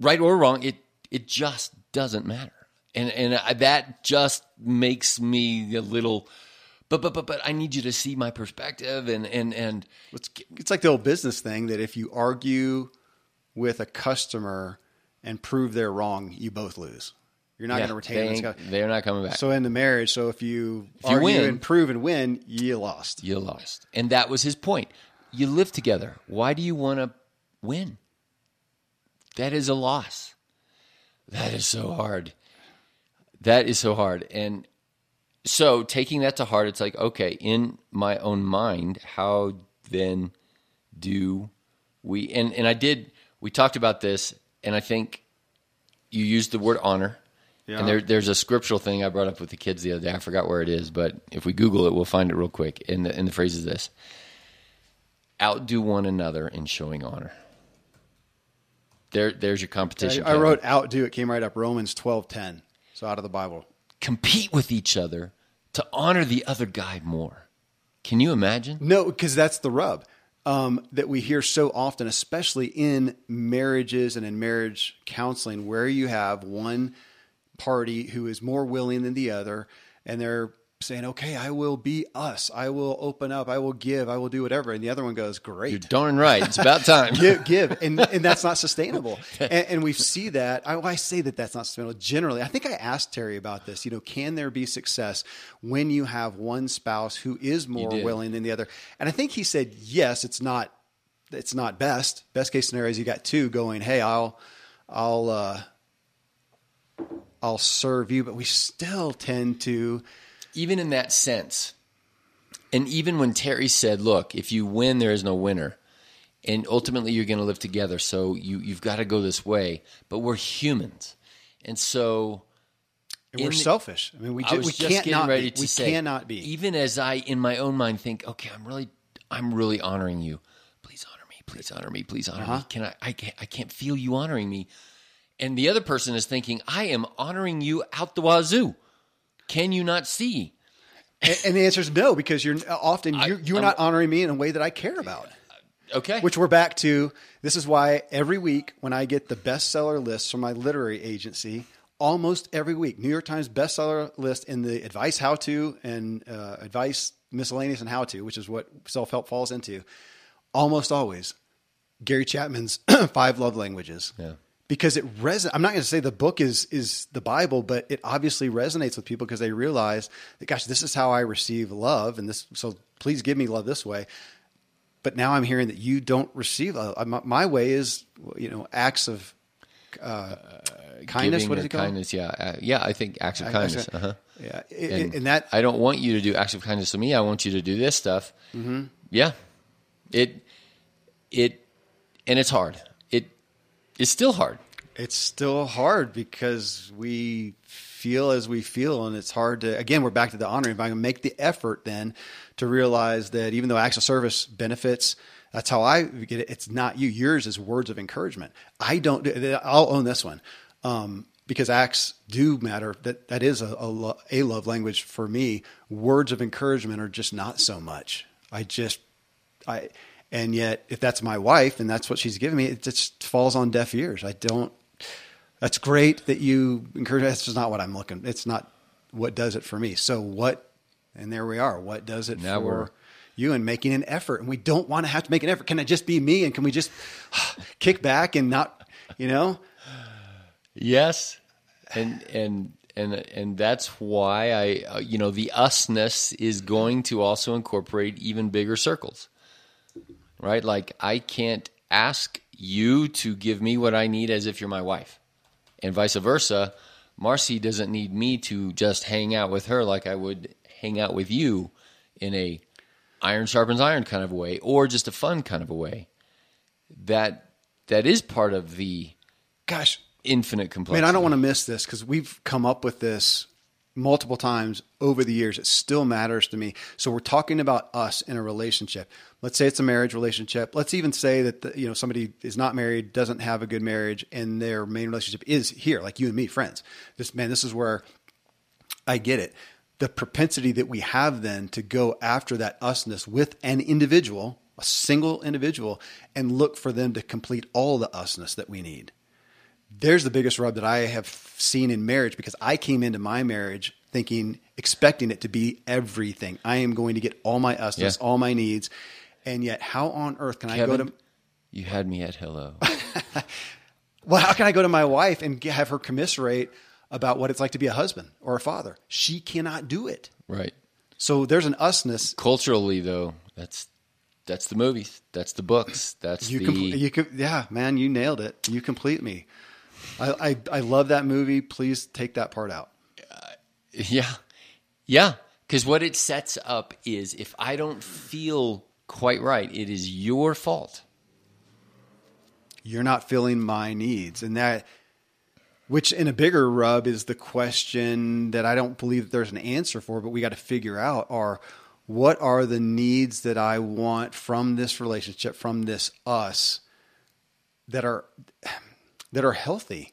right or wrong, it it just doesn't matter, and and I, that just makes me a little. But but but but I need you to see my perspective, and and and It's, it's like the old business thing that if you argue with a customer and prove they're wrong, you both lose. You're not yeah, going to retain they them. It's ain't- got- they're not coming back. So in the marriage, so if you If you argue win- and prove and win, you lost. you lost, and that was his point. You live together. Why do you want to win? That is a loss. That is so hard. That is so hard, and so taking that to heart, it's like, okay, in my own mind, how then do we? And and I did. We talked about this, and I think you used the word honor. Yeah. And there, there's a scriptural thing I brought up with the kids the other day. I forgot where it is, but if we Google it, we'll find it real quick. And the, and the phrase is this: outdo one another in showing honor. There, there's your competition. I Kevin. wrote outdo. It came right up. Romans twelve ten. So out of the Bible. compete with each other to honor the other guy more. Can you imagine? No, because that's the rub um, that we hear so often, especially in marriages and in marriage counseling, where you have one party who is more willing than the other, and they're saying, "Okay, I will be us. I will open up. I will give. I will do whatever," and the other one goes, "Great." You're darn right. It's about time. give, give, and and that's not sustainable. (laughs) And, and we see that. I, I say that that's not sustainable. Generally, I think I asked Terry about this. You know, can there be success when you have one spouse who is more willing than the other? And I think he said yes. It's not. It's not best. Best case scenario is you got two going. Hey, I'll, I'll, uh, I'll serve you. But we still tend to. Even in that sense, and even when Terry said, "Look, if you win, there is no winner," and ultimately you're going to live together, so you you've got to go this way. But we're humans, and so And we're the- selfish. I mean, we, I ju- was we just can't getting not ready be. to we say, cannot be. Even as I, in my own mind, think, okay, I'm really, I'm really honoring you. Please honor me. Please honor me. Please honor Uh-huh. me. Can I? I can't, I can't feel you honoring me. And the other person is thinking, I am honoring you out the wazoo. Can you not see? And, and the answer is no, because you're often you're, you're not honoring me in a way that I care about. Okay. Which we're back to. This is why every week when I get the bestseller lists from my literary agency, almost every week, New York Times bestseller list in the advice how to and uh, advice miscellaneous and how to, which is what self help falls into, almost always Gary Chapman's (clears throat) five love languages. Yeah. Because it reson I'm not going to say the book is is the Bible, but it obviously resonates with people because they realize that gosh, this is how I receive love, and this so please give me love this way. But now I'm hearing that you don't receive love. My, my way is you know acts of uh, kindness. What is it called? kindness, yeah, uh, yeah. I think acts of kindness. Uh-huh. Yeah, And, and, and that I don't want you to do acts of kindness to me. I want you to do this stuff. Mm-hmm. Yeah, it it and it's hard. It it's still hard. it's still hard because we feel as we feel and it's hard to again we're back to the honoring. If i can make the effort then to realize that even though acts of service benefits that's how i get it it's not you. Yours is words of encouragement. I don't i'll own this one um, because acts do matter. That that is a, a, a love language for me. Words of encouragement are just not so much. I just I, and yet if that's my wife and that's what she's giving me, it just falls on deaf ears. I don't, that's great that you encourage, that's just not what I'm looking. It's not what does it for me. So what, and there we are. What does it Now for you and making an effort? And we don't want to have to make an effort. Can it just be me? And can we just (sighs) kick back and not, you know, Yes, and and and and that's why I, uh, you know, the usness is going to also incorporate even bigger circles, right? Like I can't ask you to give me what I need as if you're my wife, and vice versa. Marcy doesn't need me to just hang out with her like I would hang out with you in a iron sharpens iron kind of a way, or just a fun kind of a way. That that is part of the gosh, infinite complexity. Man, I don't want to miss this because we've come up with this multiple times over the years. It still matters to me. So we're talking about us in a relationship. Let's say it's a marriage relationship. Let's even say that the, you know somebody is not married, doesn't have a good marriage, and their main relationship is here, like you and me, friends. This man, this is where I get it. The propensity that we have then to go after that usness with an individual, a single individual, and look for them to complete all the usness that we need there's the biggest rub that I have seen in marriage because I came into my marriage thinking, expecting it to be everything. I am going to get all my usness, Yeah. all my needs. And yet, how on earth can I go to, you had me at hello. (laughs) well, how can I go to my wife and have her commiserate about what it's like to be a husband or a father? She cannot do it. right. So there's an usness. Culturally, though, that's that's the movies, that's the books, that's You the you can, yeah, man, you nailed it. You complete me. I, I, I love that movie. Please take that part out. Uh, yeah, yeah. Because what it sets up is if I don't feel quite right, it is your fault. you're not filling my needs and that which in a bigger rub is the question that i don't believe that there's an answer for but we got to figure out are what are the needs that i want from this relationship from this us that are that are healthy?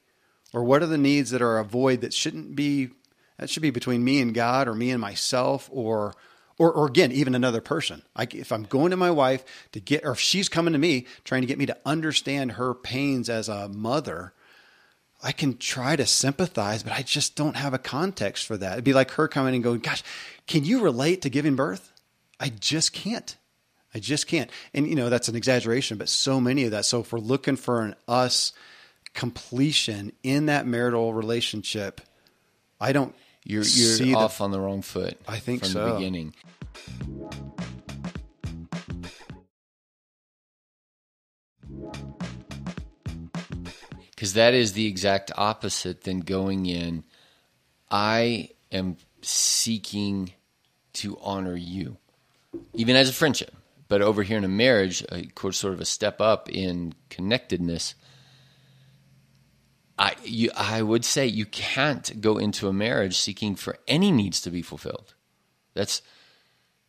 Or what are the needs that are a void that shouldn't be that should be between me and god or me and myself or or, or again even another person? Like if i'm going to my wife to get or if she's coming to me trying to get me to understand her pains as a mother i can try to sympathize but i just don't have a context for that. It'd be like her coming and going gosh can you relate to giving birth? I just can't. I just can't. And you know, that's an exaggeration, but so many of that. So if we're looking for an us completion in that marital relationship, I don't You're you're see the- off on the wrong foot. I think from so. the beginning. Because that is the exact opposite than going in. I am seeking to honor you, even as a friendship. But over here in a marriage, a, sort of a step up in connectedness. I you I would say you can't go into a marriage seeking for any needs to be fulfilled. That's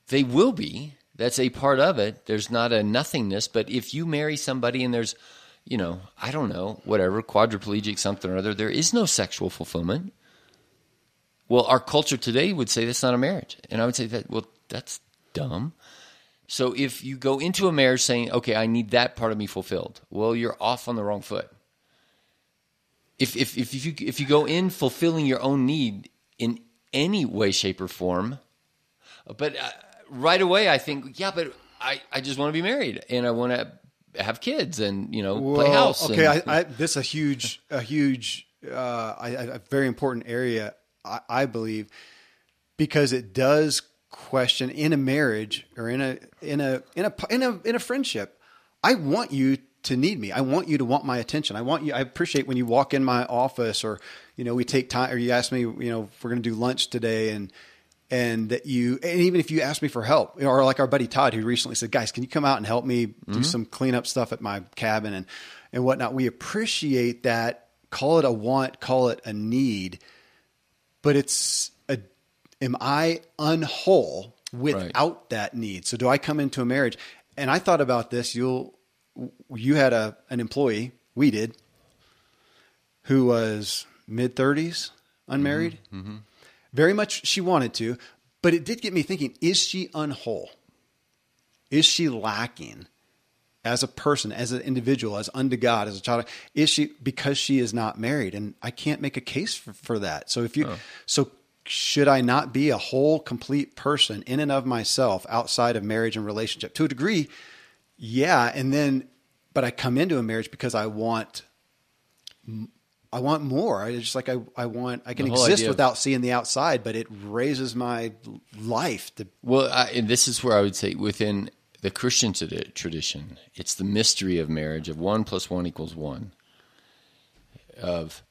they will be. That's a part of it. There's not a nothingness, but if you marry somebody and there's, you know, I don't know, whatever, quadriplegic something or other, there is no sexual fulfillment. Well, our culture today would say that's not a marriage. And I would say that well, that's dumb. So if you go into a marriage saying, "Okay, I need that part of me fulfilled." Well, you're off on the wrong foot if if if you if you go in fulfilling your own need in any way, shape, or form, but uh, right away I think, yeah, but I I just want to be married and I want to have kids and you know play house. Okay, and- I, I, this is a huge, a huge, uh, I, a very important area, I, I believe, because it does question in a marriage or in a in a in a in a in a friendship. I want you to need me. I want you to want my attention. I want you. I appreciate when you walk in my office, or you know, we take time, or you ask me, you know, if we're going to do lunch today, and and that you, and even if you ask me for help, you know, or like our buddy Todd, who recently said, "Guys, can you come out and help me do mm-hmm. some cleanup stuff at my cabin and and whatnot?" We appreciate that. Call it a want, call it a need, but it's a. Am I unwhole without that need? So do I come into a marriage? And I thought about this. You'll you had a an employee, we did, who was mid thirties, unmarried. Mm-hmm, mm-hmm. Very much she wanted to, but it did get me thinking: Is she unwhole? Is she lacking as a person, as an individual, as unto God, as a child? Is she because she is not married? And I can't make a case for, for that. So if you so. Should I not be a whole, complete person in and of myself outside of marriage and relationship? To a degree, yeah. And then, but I come into a marriage because I want, I want more. I just like I, I want. I can exist without seeing the outside, but it raises my life to. Well, I, and this is where I would say within the Christian tradition, it's the mystery of marriage of one plus one equals one. Of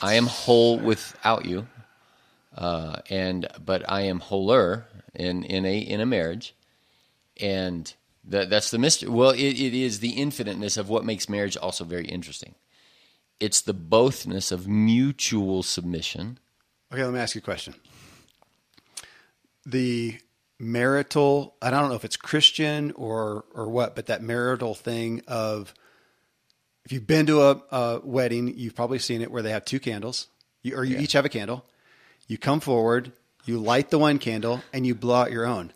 I am whole without you, uh, and but I am wholer in in a in a marriage, and that that's the mystery. Well, it, it is the infiniteness of what makes marriage also very interesting. It's the bothness of mutual submission. Okay, let me ask you a question. The marital, I don't know if it's Christian or or what, but that marital thing of if you've been to a, a wedding, you've probably seen it where they have two candles, you, or you each have a candle. You come forward, you light the one candle, and you blow out your own.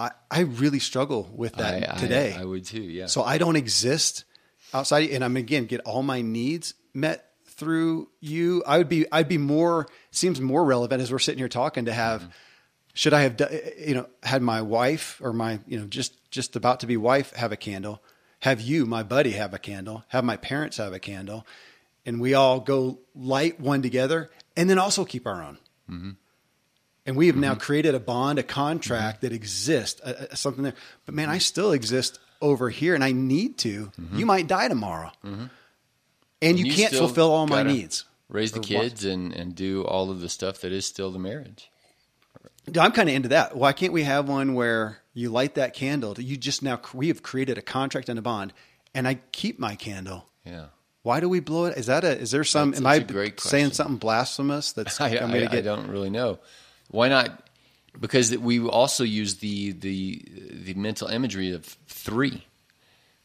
I I really struggle with that I, today. I, I would too. Yeah. So I don't exist outside, and I'm again get all my needs met through you. I would be, I'd be more seems more relevant as we're sitting here talking to have. Mm-hmm. Should I have, you know, had my wife or my, you know, just just about to be wife have a candle? Have you, my buddy, have a candle? Have my parents have a candle? And we all go light one together, and then also keep our own. Mm-hmm. And we have now mm-hmm. created a bond, a contract mm-hmm. that exists, a, a- something there. But man, I still exist over here, and I need to. Mm-hmm. You might die tomorrow, and you, you can't fulfill all my needs. raise the kids and, and do all of the stuff that is still the marriage. I'm kind of into that. Why can't we have one where you light that candle? You just now we have created a contract and a bond, and I keep my candle. Yeah. Why do we blow it? Is that a? Is there some? That's- am I that's great saying something blasphemous? That's (laughs) I, I, I don't really know. Why not? Because we also use the the the mental imagery of three,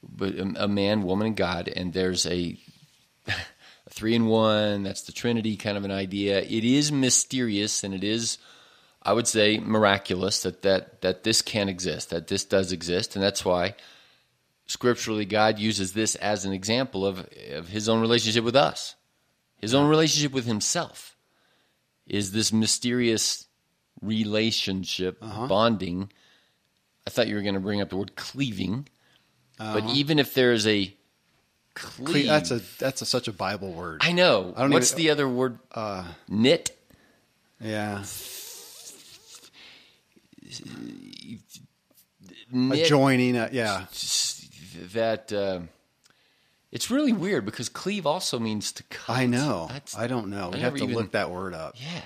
but a, man, woman, and God, and there's a, (laughs) a three in one. That's the Trinity kind of an idea. It is mysterious, and it is, I would say, miraculous that that that this can exist, that this does exist, and that's why scripturally God uses this as an example of of His own relationship with us, His own relationship with Himself is this mysterious relationship bonding. I thought you were going to bring up the word cleaving, but even if there is a Cle- cleave, That's a that's a, such a Bible word. I know. I don't What's even- the other word? Uh, Knit. yeah, Knit. adjoining. Uh, yeah, that uh, it's really weird because cleave also means to cut. I know. That's, I don't know. We I have to even- look that word up. Yeah.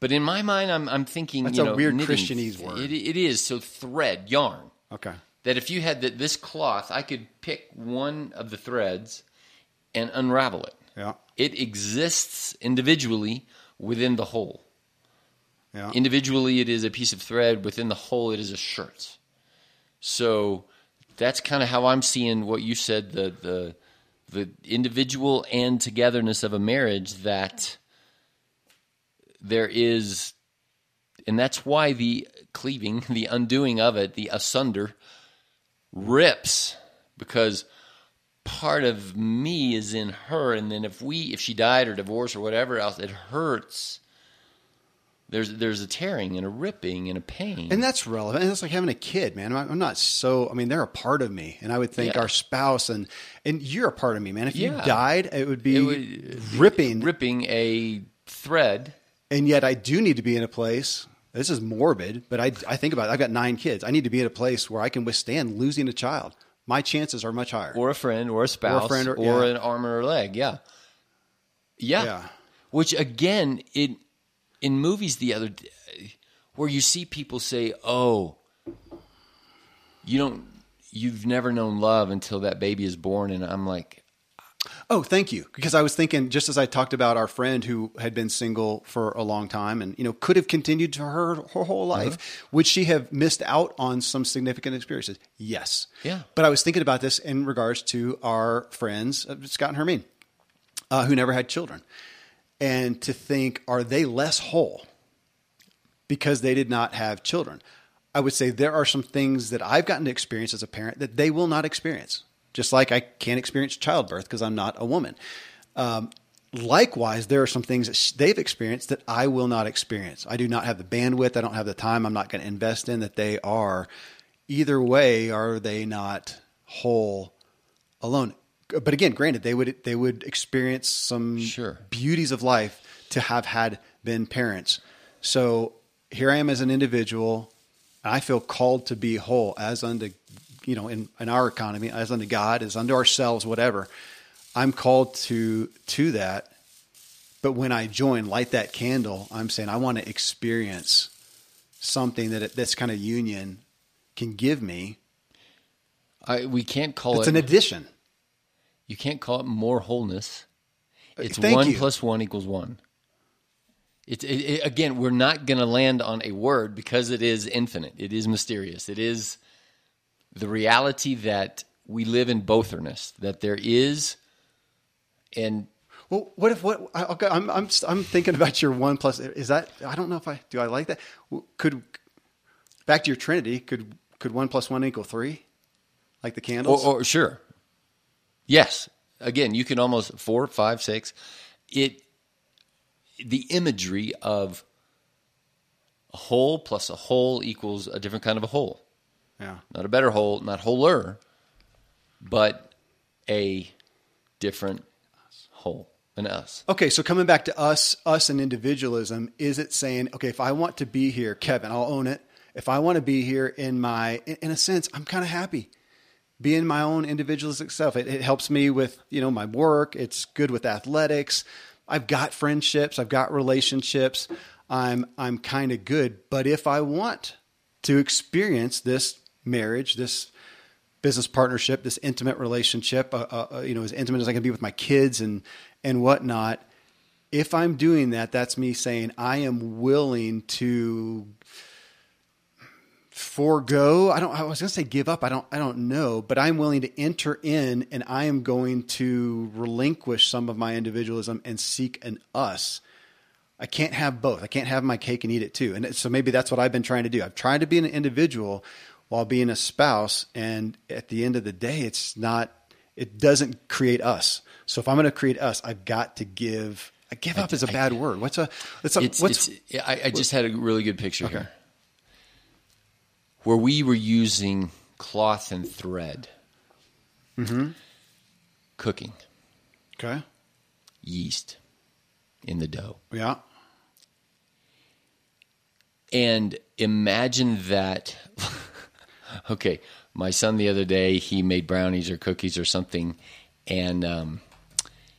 But in my mind, I'm I'm thinking That's you a weird knitting. Christianese word. It, it is so thread yarn. Okay. That if you had the, this cloth, I could pick one of the threads and unravel it. Yeah. It exists individually within the whole. Yeah. Individually, it is a piece of thread. Within the whole, it is a shirt. So that's kind of how I'm seeing what you said the the the individual and togetherness of a marriage. That there is, and that's why the cleaving, (laughs) the undoing of it, the asunder, rips because part of me is in her and then if we if she died or divorced or whatever else it hurts There's there's a tearing and a ripping and a pain. And that's relevant. And it's like having a kid, man. I'm not so. I mean, they're a part of me, and I would think Yeah. our spouse and and you're a part of me, man. If you died, it would be It would- ripping. ripping a thread. And yet, I do need to be in a place. This is morbid, but I I think about. it. I've got nine kids. I need to be in a place where I can withstand losing a child. My chances are much higher. or a friend or a spouse or, friend or- yeah. an arm or a leg. Yeah. yeah. Yeah. Which again, it in movies the other day, where you see people say, "Oh, you don't you've never known love until that baby is born." And I'm like, Oh, thank you. Because I was thinking, just as I talked about our friend who had been single for a long time and, you know, could have continued to her, her whole life, would she have missed out on some significant experiences? Yes. Yeah. But I was thinking about this in regards to our friends, Scott and Hermine, uh, who never had children. And to think, are they less whole because they did not have children? I would say there are some things that I've gotten to experience as a parent that they will not experience. Just like I can't experience childbirth because I'm not a woman. Um, likewise, there are some things that they've experienced that I will not experience. I do not have the bandwidth. I don't have the time. I'm not going to invest in that. They are either way. Are they not whole alone? But again, granted, they would they would experience some Sure. beauties of life to have had been parents. So here I am as an individual. I feel called to be whole as unto, you know, in, in our economy, as unto God, as unto ourselves, whatever. I'm called to to that. But when I join, light that candle, I'm saying I want to experience something that it, this kind of union can give me. I, we can't call It's it an addition. you can't call it more wholeness. It's Uh, Thank one you. plus one equals one. It's it, it, again, we're not going to land on a word because it is infinite. It is mysterious. It is the reality that we live in botherness. That there is, and Well, what if what? I- Okay, I'm I'm I'm thinking about your one plus. Is that I don't know if I do. I like that. Could back to your Trinity. Could could one plus one equal three? Like the or, candles. or sure, yes. Again, you can almost four, five, six. It the imagery of a whole plus a whole equals a different kind of a whole. Yeah. not a better whole, not wholer, but a different whole than us. Okay, so coming back to us, us and individualism, is it saying, okay, if I want to be here, Kevin, I'll own it. If I want to be here in my, in, in a sense, I'm kind of happy being my own individualistic self. It, it helps me with, you know, my work. It's good with athletics. I've got friendships. I've got relationships. I'm, I'm kind of good. But if I want to experience this marriage, this business partnership, this intimate relationship, uh, uh, uh, you know, as intimate as I can be with my kids and and whatnot. If I'm doing that, that's me saying I am willing to forego. I don't. I was going to say give up. I don't. I don't know, but I'm willing to enter in, and I am going to relinquish some of my individualism and seek an us. I can't have both. I can't have my cake and eat it too. And so maybe that's what I've been trying to do. I've tried to be an individual while being a spouse. And at the end of the day, it's not, it doesn't create us. So if I'm going to create us, I've got to give, I give up is a bad word. What's a, it's a, It's, what's, it's, I, I just had a really good picture here where we were using cloth and thread, mm-hmm. cooking okay. yeast in the dough. Yeah. And imagine that. (laughs) (laughs) okay, my son the other day he made brownies or cookies or something, and um,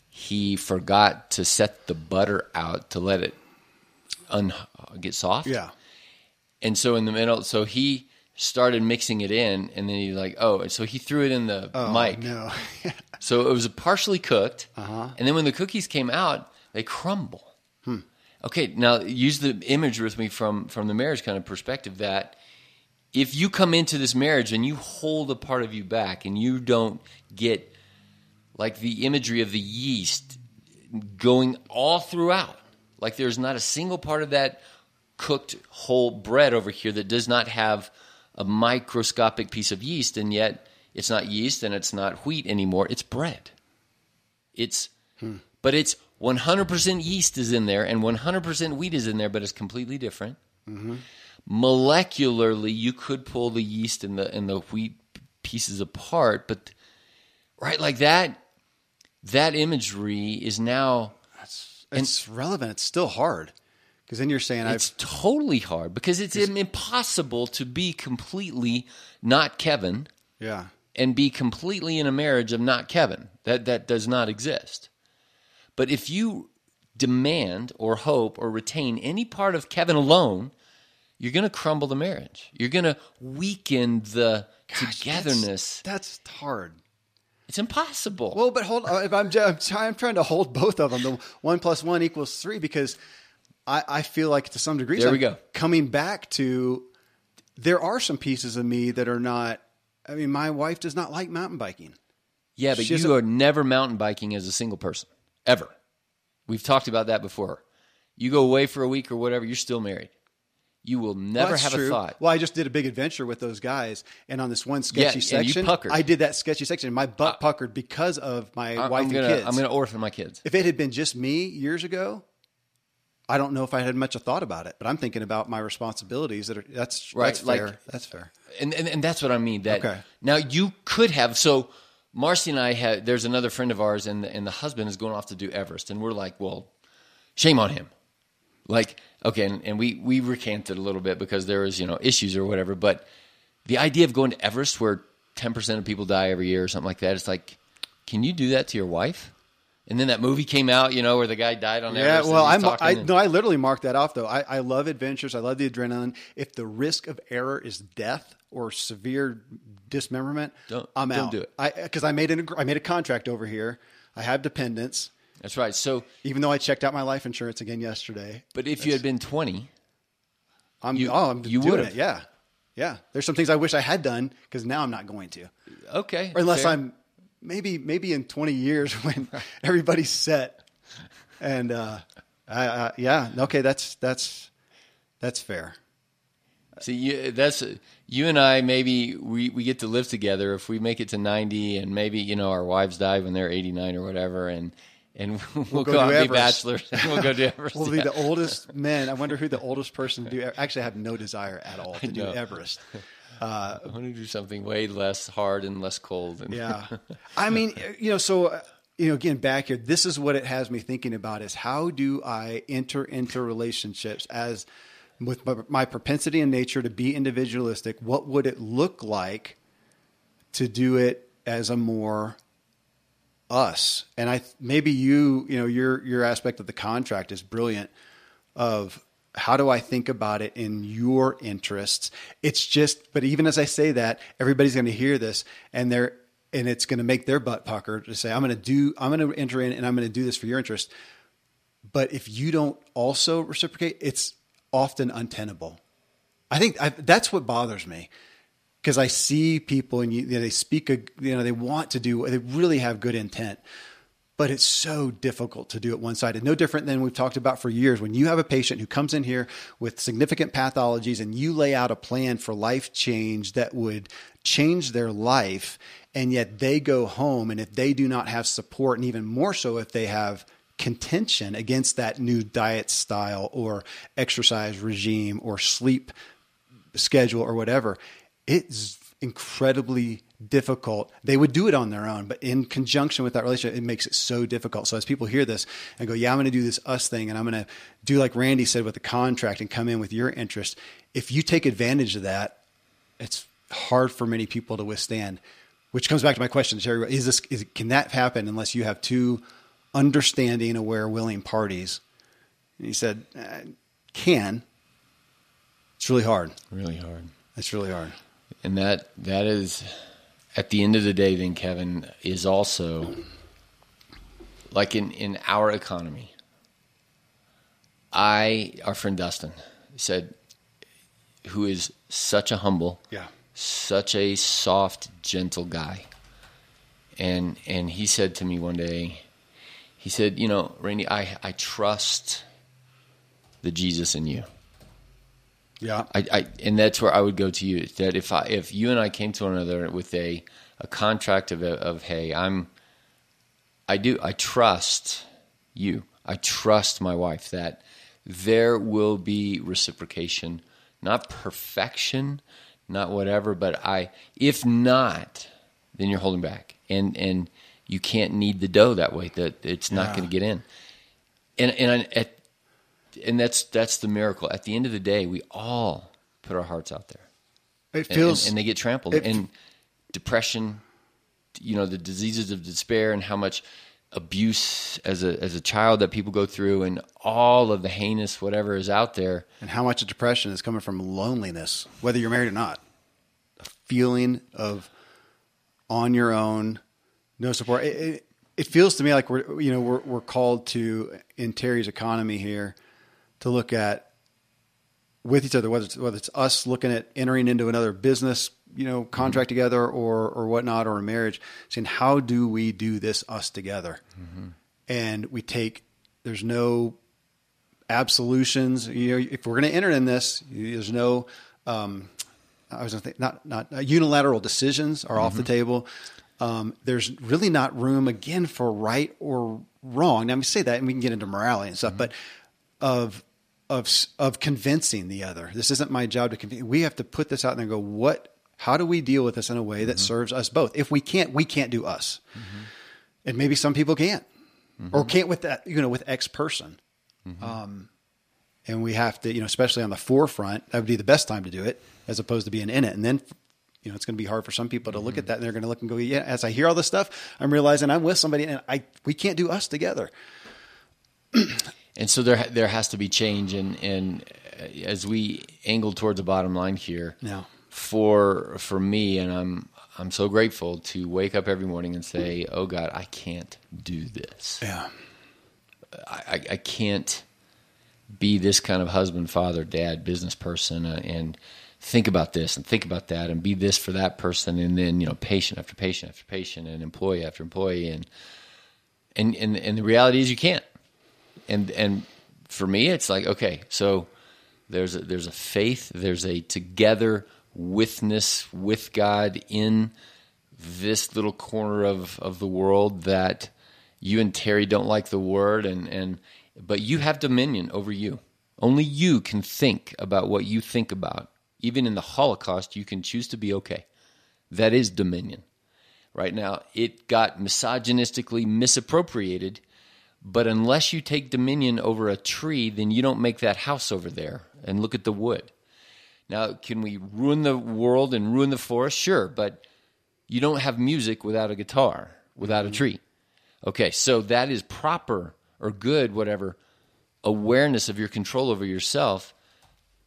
he forgot to set the butter out to let it un- get soft. Yeah. And so in the middle, so he started mixing it in, and then he's like, "Oh!" And so he threw it in the Oh, mic. no. (laughs) So it was partially cooked, Uh-huh. and then when the cookies came out, they crumble. Hmm. Okay, now use the image with me from from the marriage kind of perspective that if you come into this marriage and you hold a part of you back and you don't get like the imagery of the yeast going all throughout, like there's not a single part of that cooked whole bread over here that does not have a microscopic piece of yeast, and yet it's not yeast and it's not wheat anymore. It's bread. It's, but it's 100% yeast is in there and 100% wheat is in there, but it's completely different. Mm-hmm. Molecularly, you could pull the yeast and the and the wheat pieces apart, but right like that, that imagery is now It's relevant. It's still hard because then you're saying I've it's totally hard because it's impossible to be completely not Kevin yeah. and be completely in a marriage of not Kevin. That that does not exist. But if you demand or hope or retain any part of Kevin alone, you're going to crumble the marriage. You're going to weaken the Gosh, togetherness. That's, that's hard. it's impossible. Well, but hold. uh, If I'm, I'm, I'm trying to hold both of them. The one plus one equals three because I, I feel like to some degree, There I'm we go. Coming back to, there are some pieces of me that are not. I mean, my wife does not like mountain biking. yeah, but she you doesn't- are never mountain biking as a single person ever. We've talked about that before. You go away for a week or whatever, you're still married. You will never that's have true. a thought. Well, I just did a big adventure with those guys, and on this one sketchy Yeah, section. I did that sketchy section. and My butt uh, puckered because of my I- wife I'm gonna, and kids. I'm going to orphan my kids. if it had been just me years ago, I don't know if I had much of a thought about it. But I'm thinking about my responsibilities. That are that's Right, That's like- fair. that's fair. and, and and that's what I mean. That Okay. now you could have so Marcy and I had. There's another friend of ours, and the, and the husband is going off to do Everest, and we're like, well, shame on him. Like, okay, and, and we we recanted a little bit because there was you know issues or whatever, but the idea of going to Everest where ten percent of people die every year or something like that, it's like, can you do that to your wife? And then that movie came out, you know, where the guy died on Everest. and well, I'm, I and- no, I literally marked that off though. I, I love adventures. I love the adrenaline. If the risk of error is death or severe dismemberment, Don't- I'm don't out. do it. Because I made an I made a contract over here. I have dependents, that's right. So, even though I checked out my life insurance again yesterday. but if you had been twenty, I'm You- oh I'm you would've. Yeah, yeah. There's some things I wish I had done because now I'm not going to. okay, or unless fair. I'm maybe maybe in 20 years (laughs) when everybody's set and uh I, I, yeah okay that's that's that's fair See, you, that's you and I. Maybe we, we get to live together if we make it to ninety, and maybe you know our wives die when they're eighty nine or whatever, and and (laughs) we'll, go go, out do and be bachelors, and (laughs) we'll go to (laughs) Everest. we'll yeah. be the oldest men i wonder who the oldest person to do actually I have no desire at all to do everest I want to do something way less hard and less cold. And, yeah i mean you know so uh, you know again back here this is what it has me thinking about is how do i enter into relationships as with my, my propensity and nature to be individualistic what would it look like to do it as a more us and i maybe you you know your your aspect of the contract is brilliant of how do I think about it in your interests? It's just, but even as I say that, everybody's going to hear this and they're, and it's going to make their butt pucker to say, I'm going to do, I'm going to enter in and I'm going to do this for your interest. But if you don't also reciprocate, it's often untenable. I think I, that's what bothers me because I see people and you, you know, they speak, a, you know, they want to do, they really have good intent, but it's so difficult to do it one sided. No different than we've talked about for years. When you have a patient who comes in here with significant pathologies and you lay out a plan for life change that would change their life, and yet they go home, and if they do not have support, and even more so if they have contention against that new diet style or exercise regime or sleep schedule or whatever, it's incredibly difficult. They would do it on their own, but in conjunction with that relationship, it makes it so difficult. So as people hear this and go, "Yeah, I'm going to do this us thing, and I'm going to do like Randy said with the contract and come in with your interest," if you take advantage of that, it's hard for many people to withstand. Which comes back to my question, Terry: Is this is, can that happen unless you have two understanding, aware, willing parties? And he said, uh, "Can." It's really hard. really hard. It's really hard. And that that is at the end of the day then Kevin is also like in in our economy. I our friend Dustin said who is such a humble, Yeah. such a soft, gentle guy. And and he said to me one day, he said, "You know, Randy, I I trust the Jesus in you." Yeah. I, I and that's where I would go to you. That if I if you and I came to one another with a a contract of of hey, I'm I do I trust you. I trust my wife that there will be reciprocation, not perfection, not whatever, but I if not, then you're holding back. And and you can't knead the dough that way that it's not Yeah. going to get in. And and I- at and that's that's the miracle. At the end of the day, we all put our hearts out there It and- feels and, and they get trampled. it- and depression, you know, the diseases of despair and how much abuse as a as a child that people go through, and all of the heinous whatever is out there. and how much of depression is coming from loneliness, whether you're married or not. A feeling of on your own, no support. It, it, it feels to me like we're you know we're we're called to in Terry's economy here to look at with each other whether it's whether it's us looking at entering into another business you know contract together or or whatnot or a marriage saying how do we do this us together and we take there's no absolutions. You know, if we're going to enter in this, there's no, um, I was going to think, not not uh, unilateral decisions are off the table. Um, there's really not room again for right or wrong. Now, we say that, and we can get into morality and stuff, but of of of convincing the other. This isn't my job to convince. We have to put this out there and go, what? How do we deal with this in a way that mm-hmm. serves us both? If we can't, we can't do us, mm-hmm. and maybe some people can't, mm-hmm. or can't with that. You know, with X person Um, and we have to, you know, especially on the forefront, that would be the best time to do it, as opposed to being in it. And then, you know, it's going to be hard for some people to look at that and they're going to look and go, yeah. As I hear all this stuff, I'm realizing I'm with somebody, and I we can't do us together. (clears throat) and so there there has to be change and uh, as we angle towards the bottom line here Yeah. for for me and I'm I'm so grateful to wake up every morning and say oh god I can't do this. Yeah, I, I, I can't be this kind of husband father dad business person uh, and think about this and think about that and be this for that person and then you know patient after patient after patient and employee after employee and and and, and the reality is you can't and and for me it's like okay so there's a, there's a faith there's a together witness with God in this little corner of of the world that you and Terry don't like the word and and but you have dominion over you. Only you can think about what you think about. Even in the holocaust you can choose to be okay. That is dominion. Right now it got misogynistically misappropriated but unless you take dominion over a tree, then you don't make that house over there and look at the wood. Now, can we ruin the world and ruin the forest? Sure, but you don't have music without a guitar, without a mm-hmm. tree. Okay, so that is proper or good, whatever, awareness of your control over yourself.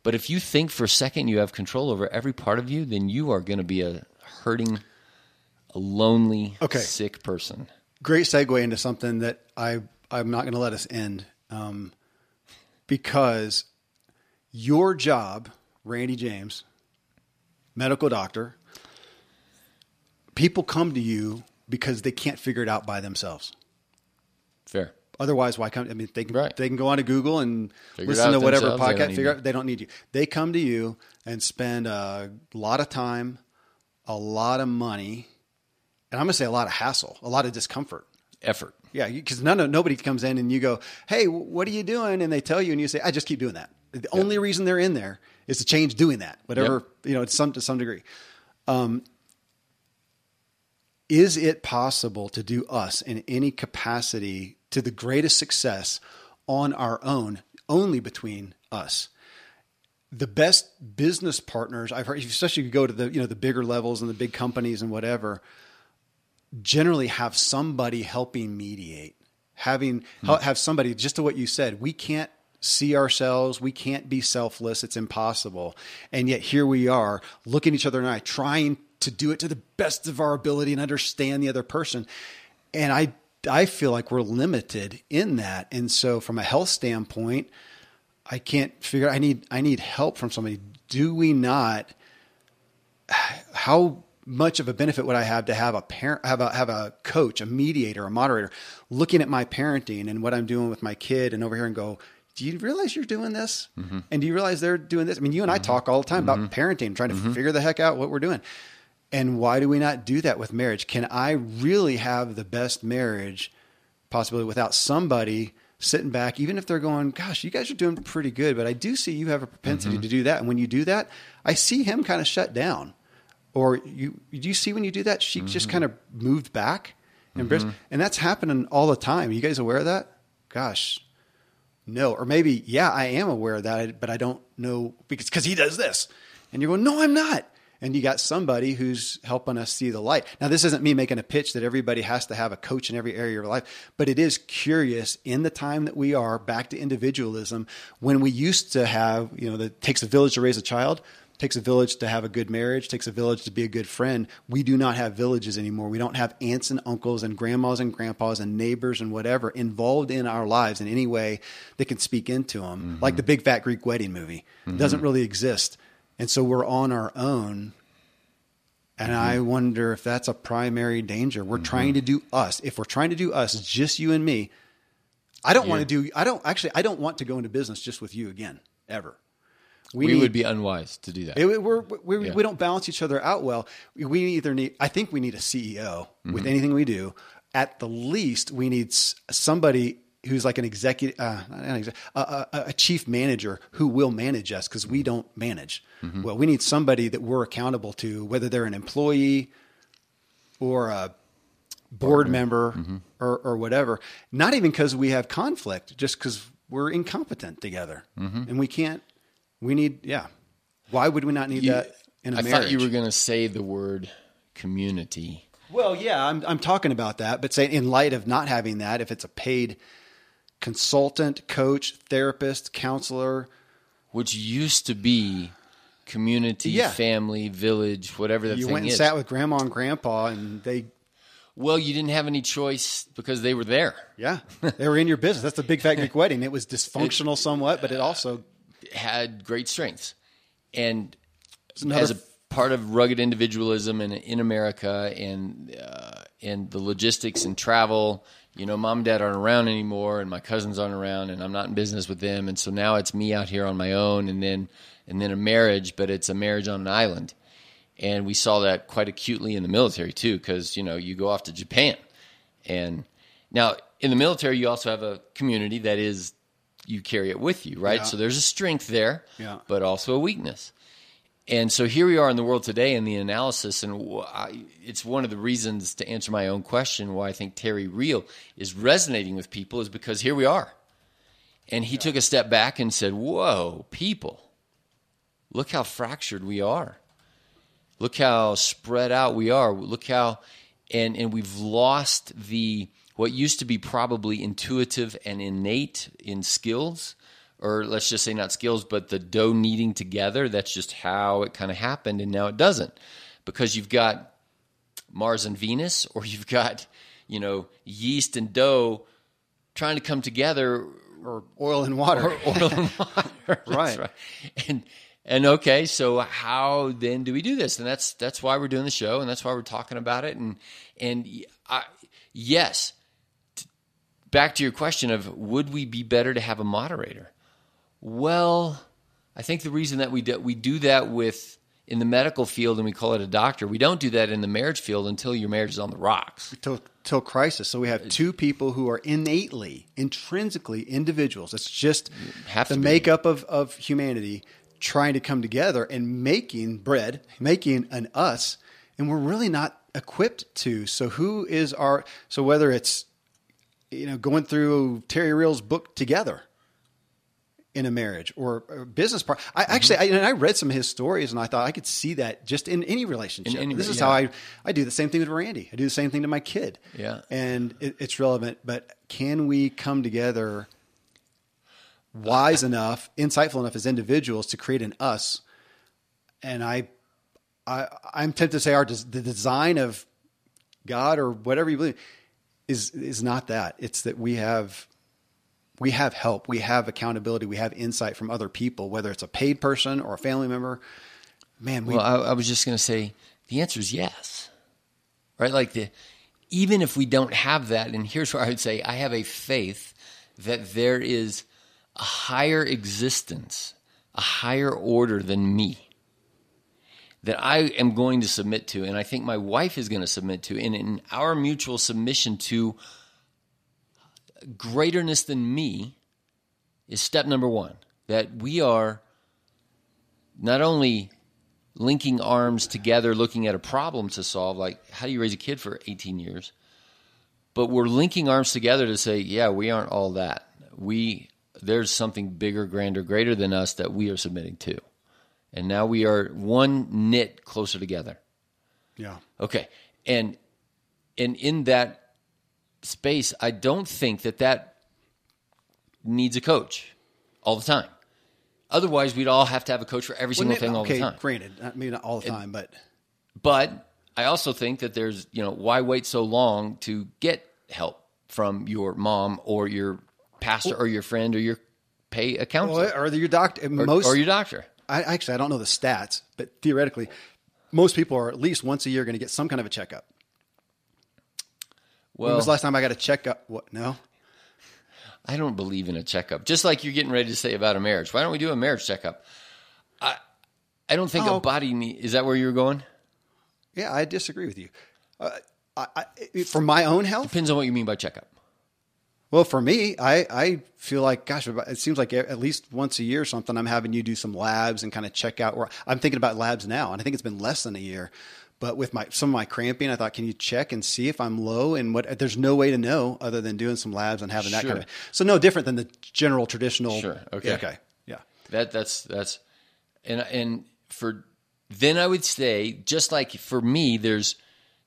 But if you think for a second you have control over every part of you, then you are going to be a hurting, a lonely, Okay. sick person. great segue into something that I I'm not going to let us end um, because your job, Randy James, medical doctor, people come to you because they can't figure it out by themselves. Fair. Otherwise, why come? I mean, they can Right. they can go on to Google and Figure listen to whatever themselves. They don't podcast. Figure out they don't need you. They come to you and spend a lot of time, a lot of money, and I'm going to say a lot of hassle, a lot of discomfort. Effort. Yeah, because none of nobody comes in and you go, "Hey, what are you doing?" And they tell you, and you say, "I just keep doing that." The only reason they're in there is to change doing that, whatever you know, to some to some degree. Um, is it possible to do us in any capacity to the greatest success on our own, only between us? the best business partners I've heard, especially if you go to the you know the bigger levels and the big companies and whatever, generally have somebody helping mediate, having hmm. ha- have somebody just to what you said. We can't see ourselves, we can't be selfless. It's impossible, and yet here we are, looking each other in the eye, trying to do it to the best of our ability and understand the other person. And I I feel like we're limited in that, and so from a health standpoint. I can't figure. I need I need help from somebody. Do we not? (sighs) How much of a benefit would I have to have a parent, have a have a coach, a mediator, a moderator, looking at my parenting and what I'm doing with my kid, and over here and go, do you realize you're doing this? Mm-hmm. And do you realize they're doing this? I mean, you and I mm-hmm. talk all the time about mm-hmm. parenting, trying to figure the heck out what we're doing. And why do we not do that with marriage? Can I really have the best marriage possibly without somebody sitting back, even if they're going, "Gosh, you guys are doing pretty good," but I do see you have a propensity to do that, and when you do that, I see him kind of shut down. Or you do you see when you do that, she just mm-hmm. kind of moved back, and mm-hmm. and that's happening all the time. Are you guys aware of that? Gosh, no, or maybe yeah, I am aware of that, but I don't know because because he does this, and you're going, no, I'm not. And you got somebody who's helping us see the light. Now, this isn't me making a pitch that everybody has to have a coach in every area of life, but it is curious in the time that we are back to individualism when we used to have, you know, it takes a village to raise a child takes a village to have a good marriage takes a village to be a good friend. We do not have villages anymore. We don't have aunts and uncles and grandmas and grandpas and neighbors and whatever involved in our lives in any way that can speak into them Mm-hmm. like the big fat greek wedding movie. It doesn't really exist. And so we're on our own. And Mm-hmm. i wonder if that's a primary danger. We're trying to do us. If we're trying to do us just you and me i don't want to do i don't actually i don't want to go into business just with you again ever We, need- would be unwise to do that. it, we're, we Yeah. we don't balance each other out well. We either need, I think we need a CEO with mm-hmm. anything we do. At the least, we need somebody who's like an executive, uh, exec- a, a, a chief manager who will manage us because we don't manage. Mm-hmm. Well, we need somebody that we're accountable to, whether they're an employee or a board member mm-hmm. or, or whatever. Not even because we have conflict, just because we're incompetent together and we can't. We need, yeah. Why would we not need You- that in a I marriage? I thought you were going to say the word community. Well, yeah, I'm I'm talking about that, but say in light of not having that, if it's a paid consultant, coach, therapist, counselor, which used to be community, Yeah. family, village, whatever that you thing went and is. sat with grandma and grandpa, and they, well, you didn't have any choice because they were there. yeah, they were in your business. That's the big fat (laughs) Greek wedding. It was dysfunctional somewhat, but it also Had great strengths, and as a part of rugged individualism in in America and uh, and the logistics and travel. You know, mom and dad aren't around anymore, and my cousins aren't around, and I'm not in business with them, and so now it's me out here on my own, and then and then a marriage, but it's a marriage on an island, and we saw that quite acutely in the military too, because you know you go off to Japan, and now in the military you also have a community that is you carry it with you, right? Yeah. So there's a strength there, Yeah. but also a weakness. And so here we are in the world today in the analysis, and I, it's one of the reasons to answer my own question why I think Terry Real is resonating with people is because here we are. And he took a step back and said, Whoa, people, look how fractured we are. Look how spread out we are. Look how, and, and we've lost the, what used to be probably intuitive and innate in skills or let's just say not skills, but the dough kneading together. That's just how it kind of happened, and now it doesn't because you've got Mars and Venus, or (laughs) you've got you know yeast and dough trying to come together, or oil and water. oil and (laughs) water. That's Right. And and okay, so how then do we do this? And that's that's why we're doing the show, and that's why we're talking about it. And and I, yes, back to your question of would we be better to have a moderator? Well, I think the reason that we do, we do that with in the medical field and we call it a doctor, we don't do that in the marriage field until your marriage is on the rocks. till, till crisis. So we have two people who are innately, intrinsically individuals. It's just the makeup of, of humanity trying to come together and making bread, making an us, and we're really not equipped to. So who is our? So whether it's you know going through Terry Real's book together in a marriage or a business part. I mm-hmm. actually, I, and I read some of his stories, and I thought I could see that just in any relationship. In any- this is yeah. how I I do the same thing with Randy. I do the same thing to my kid. Yeah. and it, it's relevant. But can we come together wise enough, insightful enough as individuals to create an us? And I, I, I'm tempted to say our the design of God or whatever you believe is is not that. It's that we have we have help, we have accountability, we have insight from other people, whether it's a paid person or a family member. Man, we Well, I, I was just going to say the answer is yes, right? Like the even if we don't have that, and here's where I would say I have a faith that there is a higher existence, a higher order than me that I am going to submit to, and I think my wife is going to submit to, and in our mutual submission to greaterness than me is step number one. That we are not only linking arms together, looking at a problem to solve, like how do you raise a kid for 18 years, but we're linking arms together to say, yeah, we aren't all that. We there's something bigger, grander, greater than us that we are submitting to, and now we are one knit closer together. Yeah. Okay, and and in that space, I don't think that that needs a coach all the time. Otherwise, we'd all have to have a coach for every single Wouldn't it- thing all the time. granted, uh, I mean not all the time, but But I also think that there's, you know, why wait so long to get help from your mom or your pastor or your friend or your pay a counselor or, your doctor. or, Most or your doctor? I actually I don't know the stats, but theoretically, most people are at least once a year going to get some kind of a checkup. Well, when was the last time I got a checkup? What? No. I don't believe in a checkup. Just like you're getting ready to say about a marriage. Why don't we do a marriage checkup? I I don't think Oh. a body need, is that where you were going? Yeah, I disagree with you. Uh, I, I, for my own health, Depends on what you mean by checkup. Well, for me, I, I feel like, gosh, it seems like at least once a year or something, I'm having you do some labs and kind of check out. Where I'm thinking about labs now, and I think it's been less than a year. But with my some of my cramping, I thought, can you check and see if I'm low? And what? There's no way to know other than doing some labs and having that kind of. So no different than the general traditional. Sure. Okay. Yeah, okay. Yeah. That that's that's and and for then I would say just like for me, there's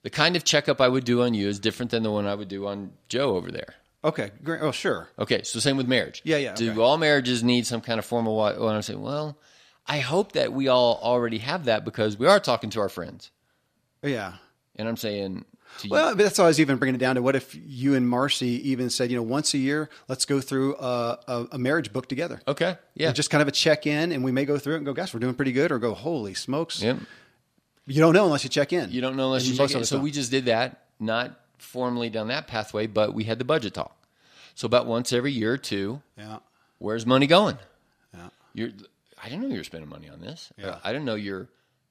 the kind of checkup I would do on you is different than the one I would do on Joe over there. Okay. Great. Oh, sure. Okay, so same with marriage. Yeah, yeah, Do okay. all marriages need some kind of formal? Well, I'm saying, well, I hope that we all already have that because we are talking to our friends, Yeah. and I'm saying to Well, but that's why I was even bringing it down to what if you and Marcy even said, you know, once a year, let's go through a, a, a marriage book together. okay, yeah, Just kind of a check in, and we may go through it and go, gosh, we're doing pretty good, or go, holy smokes. Yep. You don't know unless you check in. You don't know unless And you check the So time. we just did that, not formally down that pathway, but we had the budget talk. So about once every year or two, Yeah. where's money going? Yeah. You're, I didn't know you were spending money on this. Yeah. I didn't know your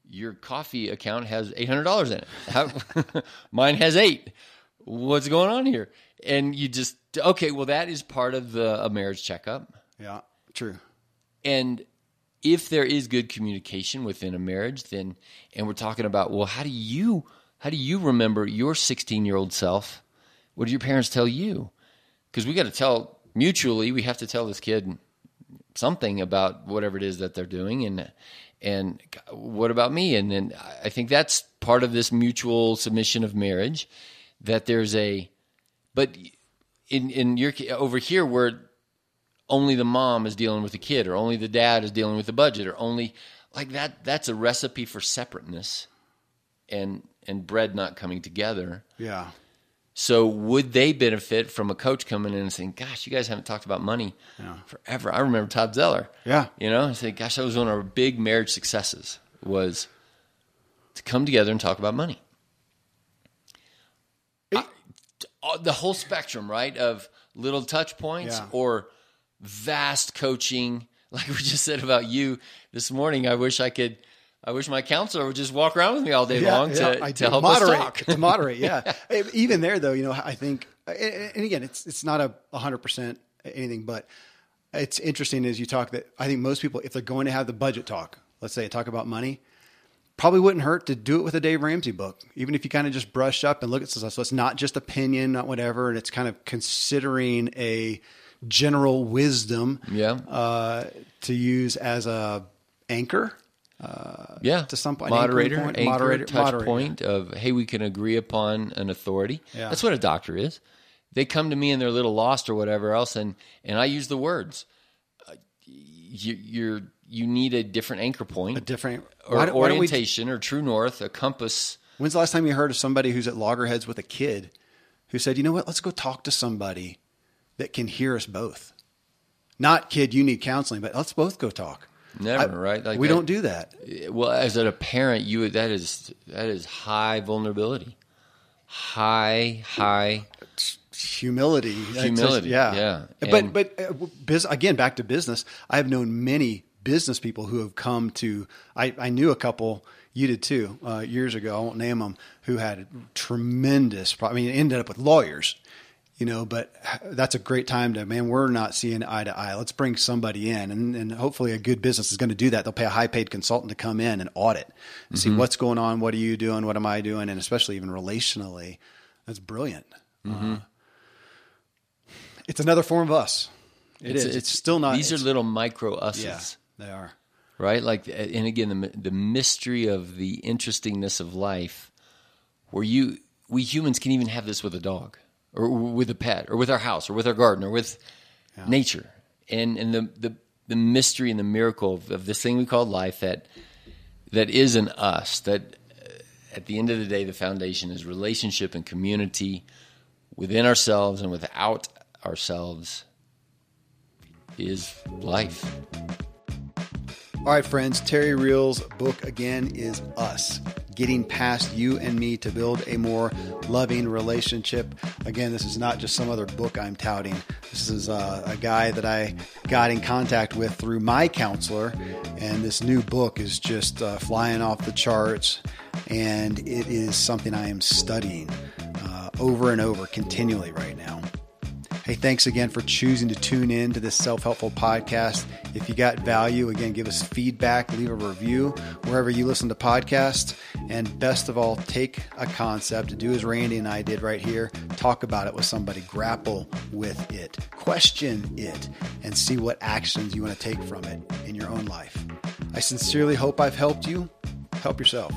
your coffee account has eight hundred dollars in it. How, (laughs) mine has eight. What's going on here? And you just okay. Well, that is part of the a marriage checkup. Yeah. True. And if there is good communication within a marriage, then and we're talking about well, how do you how do you remember your 16 year old self? What did your parents tell you? Because we got to tell mutually. We have to tell this kid something about whatever it is that they're doing, and and what about me? And then I think that's part of this mutual submission of marriage. That there's a, but in in your over here where only the mom is dealing with the kid or only the dad is dealing with the budget or only like that that's a recipe for separateness and and bread not coming together Yeah. so would they benefit from a coach coming in and saying gosh you guys haven't talked about money forever i remember todd zeller Yeah. you know i say gosh that was one of our big marriage successes was to come together and talk about money I- the whole spectrum right of little touch points Yeah. or vast coaching (laughs) like we just said about you this morning i wish i could i wish my counselor would just walk around with me all day long to, I to do. help moderate, us talk to moderate, yeah. (laughs) Even there, though, you know, I think, and again, it's it's not a hundred percent anything, but it's interesting as you talk that I think most people, if they're going to have the budget talk, let's say talk about money, probably wouldn't hurt to do it with a Dave Ramsey book, even if you kind of just brush up and look at stuff. So it's not just opinion, not whatever, and it's kind of considering a general wisdom, Yeah. uh, to use as a anchor. Yeah to some point, moderator point, anchor, moderator- touch moderator. point of hey we can agree upon an authority Yeah. that's what a doctor is they come to me and they're a little lost or whatever else and and i use the words uh, you, you're you need a different anchor point A different or why don't- why we- orientation or true north a compass When's the last time you heard of somebody who's at loggerheads with a kid who said, you know what, let's go talk to somebody that can hear us both? Not, kid, you need counseling, but let's both go talk. Never I- right like we that- don't do that. well as a parent you that is that is high vulnerability high high Humility. Just- Humility, yeah. yeah. But, And- but uh, again, back to business, I have known many business people who have come to, I, I knew a couple, you did too, uh, years ago, I won't name them, who had tremendous, I mean, ended up with lawyers you know, but that's a great time to, man, we're not seeing eye to eye. Let's bring somebody in. And, and hopefully a good business is going to do that. They'll pay a high paid consultant to come in and audit, mm-hmm. see what's going on. What are you doing? What am I doing? And especially even relationally, that's brilliant. Mm-hmm. Uh, it's another form of us. It it's, is. It's, still not. These are little micro us's. Yeah, they are. Right? Like, and again, the, the mystery of the interestingness of life, where you, we humans can even have this with a dog or with a pet or with our house or with our garden or with yeah. nature. And, and the, the, the mystery and the miracle of, of this thing we call life that, that is in us, that uh, at the end of the day, the foundation is relationship and community within ourselves and without ourselves is life. All right, friends, Terry Real's book again is Us Getting Past You and Me to Build a More Loving Relationship. Again, this is not just some other book I'm touting. This is uh, a guy that I got in contact with through my counselor, and this new book is just uh, flying off the charts, and it is something I am studying uh, over and over continually right now. Hey, thanks again for choosing to tune in to this self helpful podcast. If you got value, again, give us feedback, leave a review wherever you listen to podcasts. And best of all, take a concept, do as Randy and I did right here, talk about it with somebody, grapple with it, question it, and see what actions you want to take from it in your own life. I sincerely hope I've helped you. Help yourself.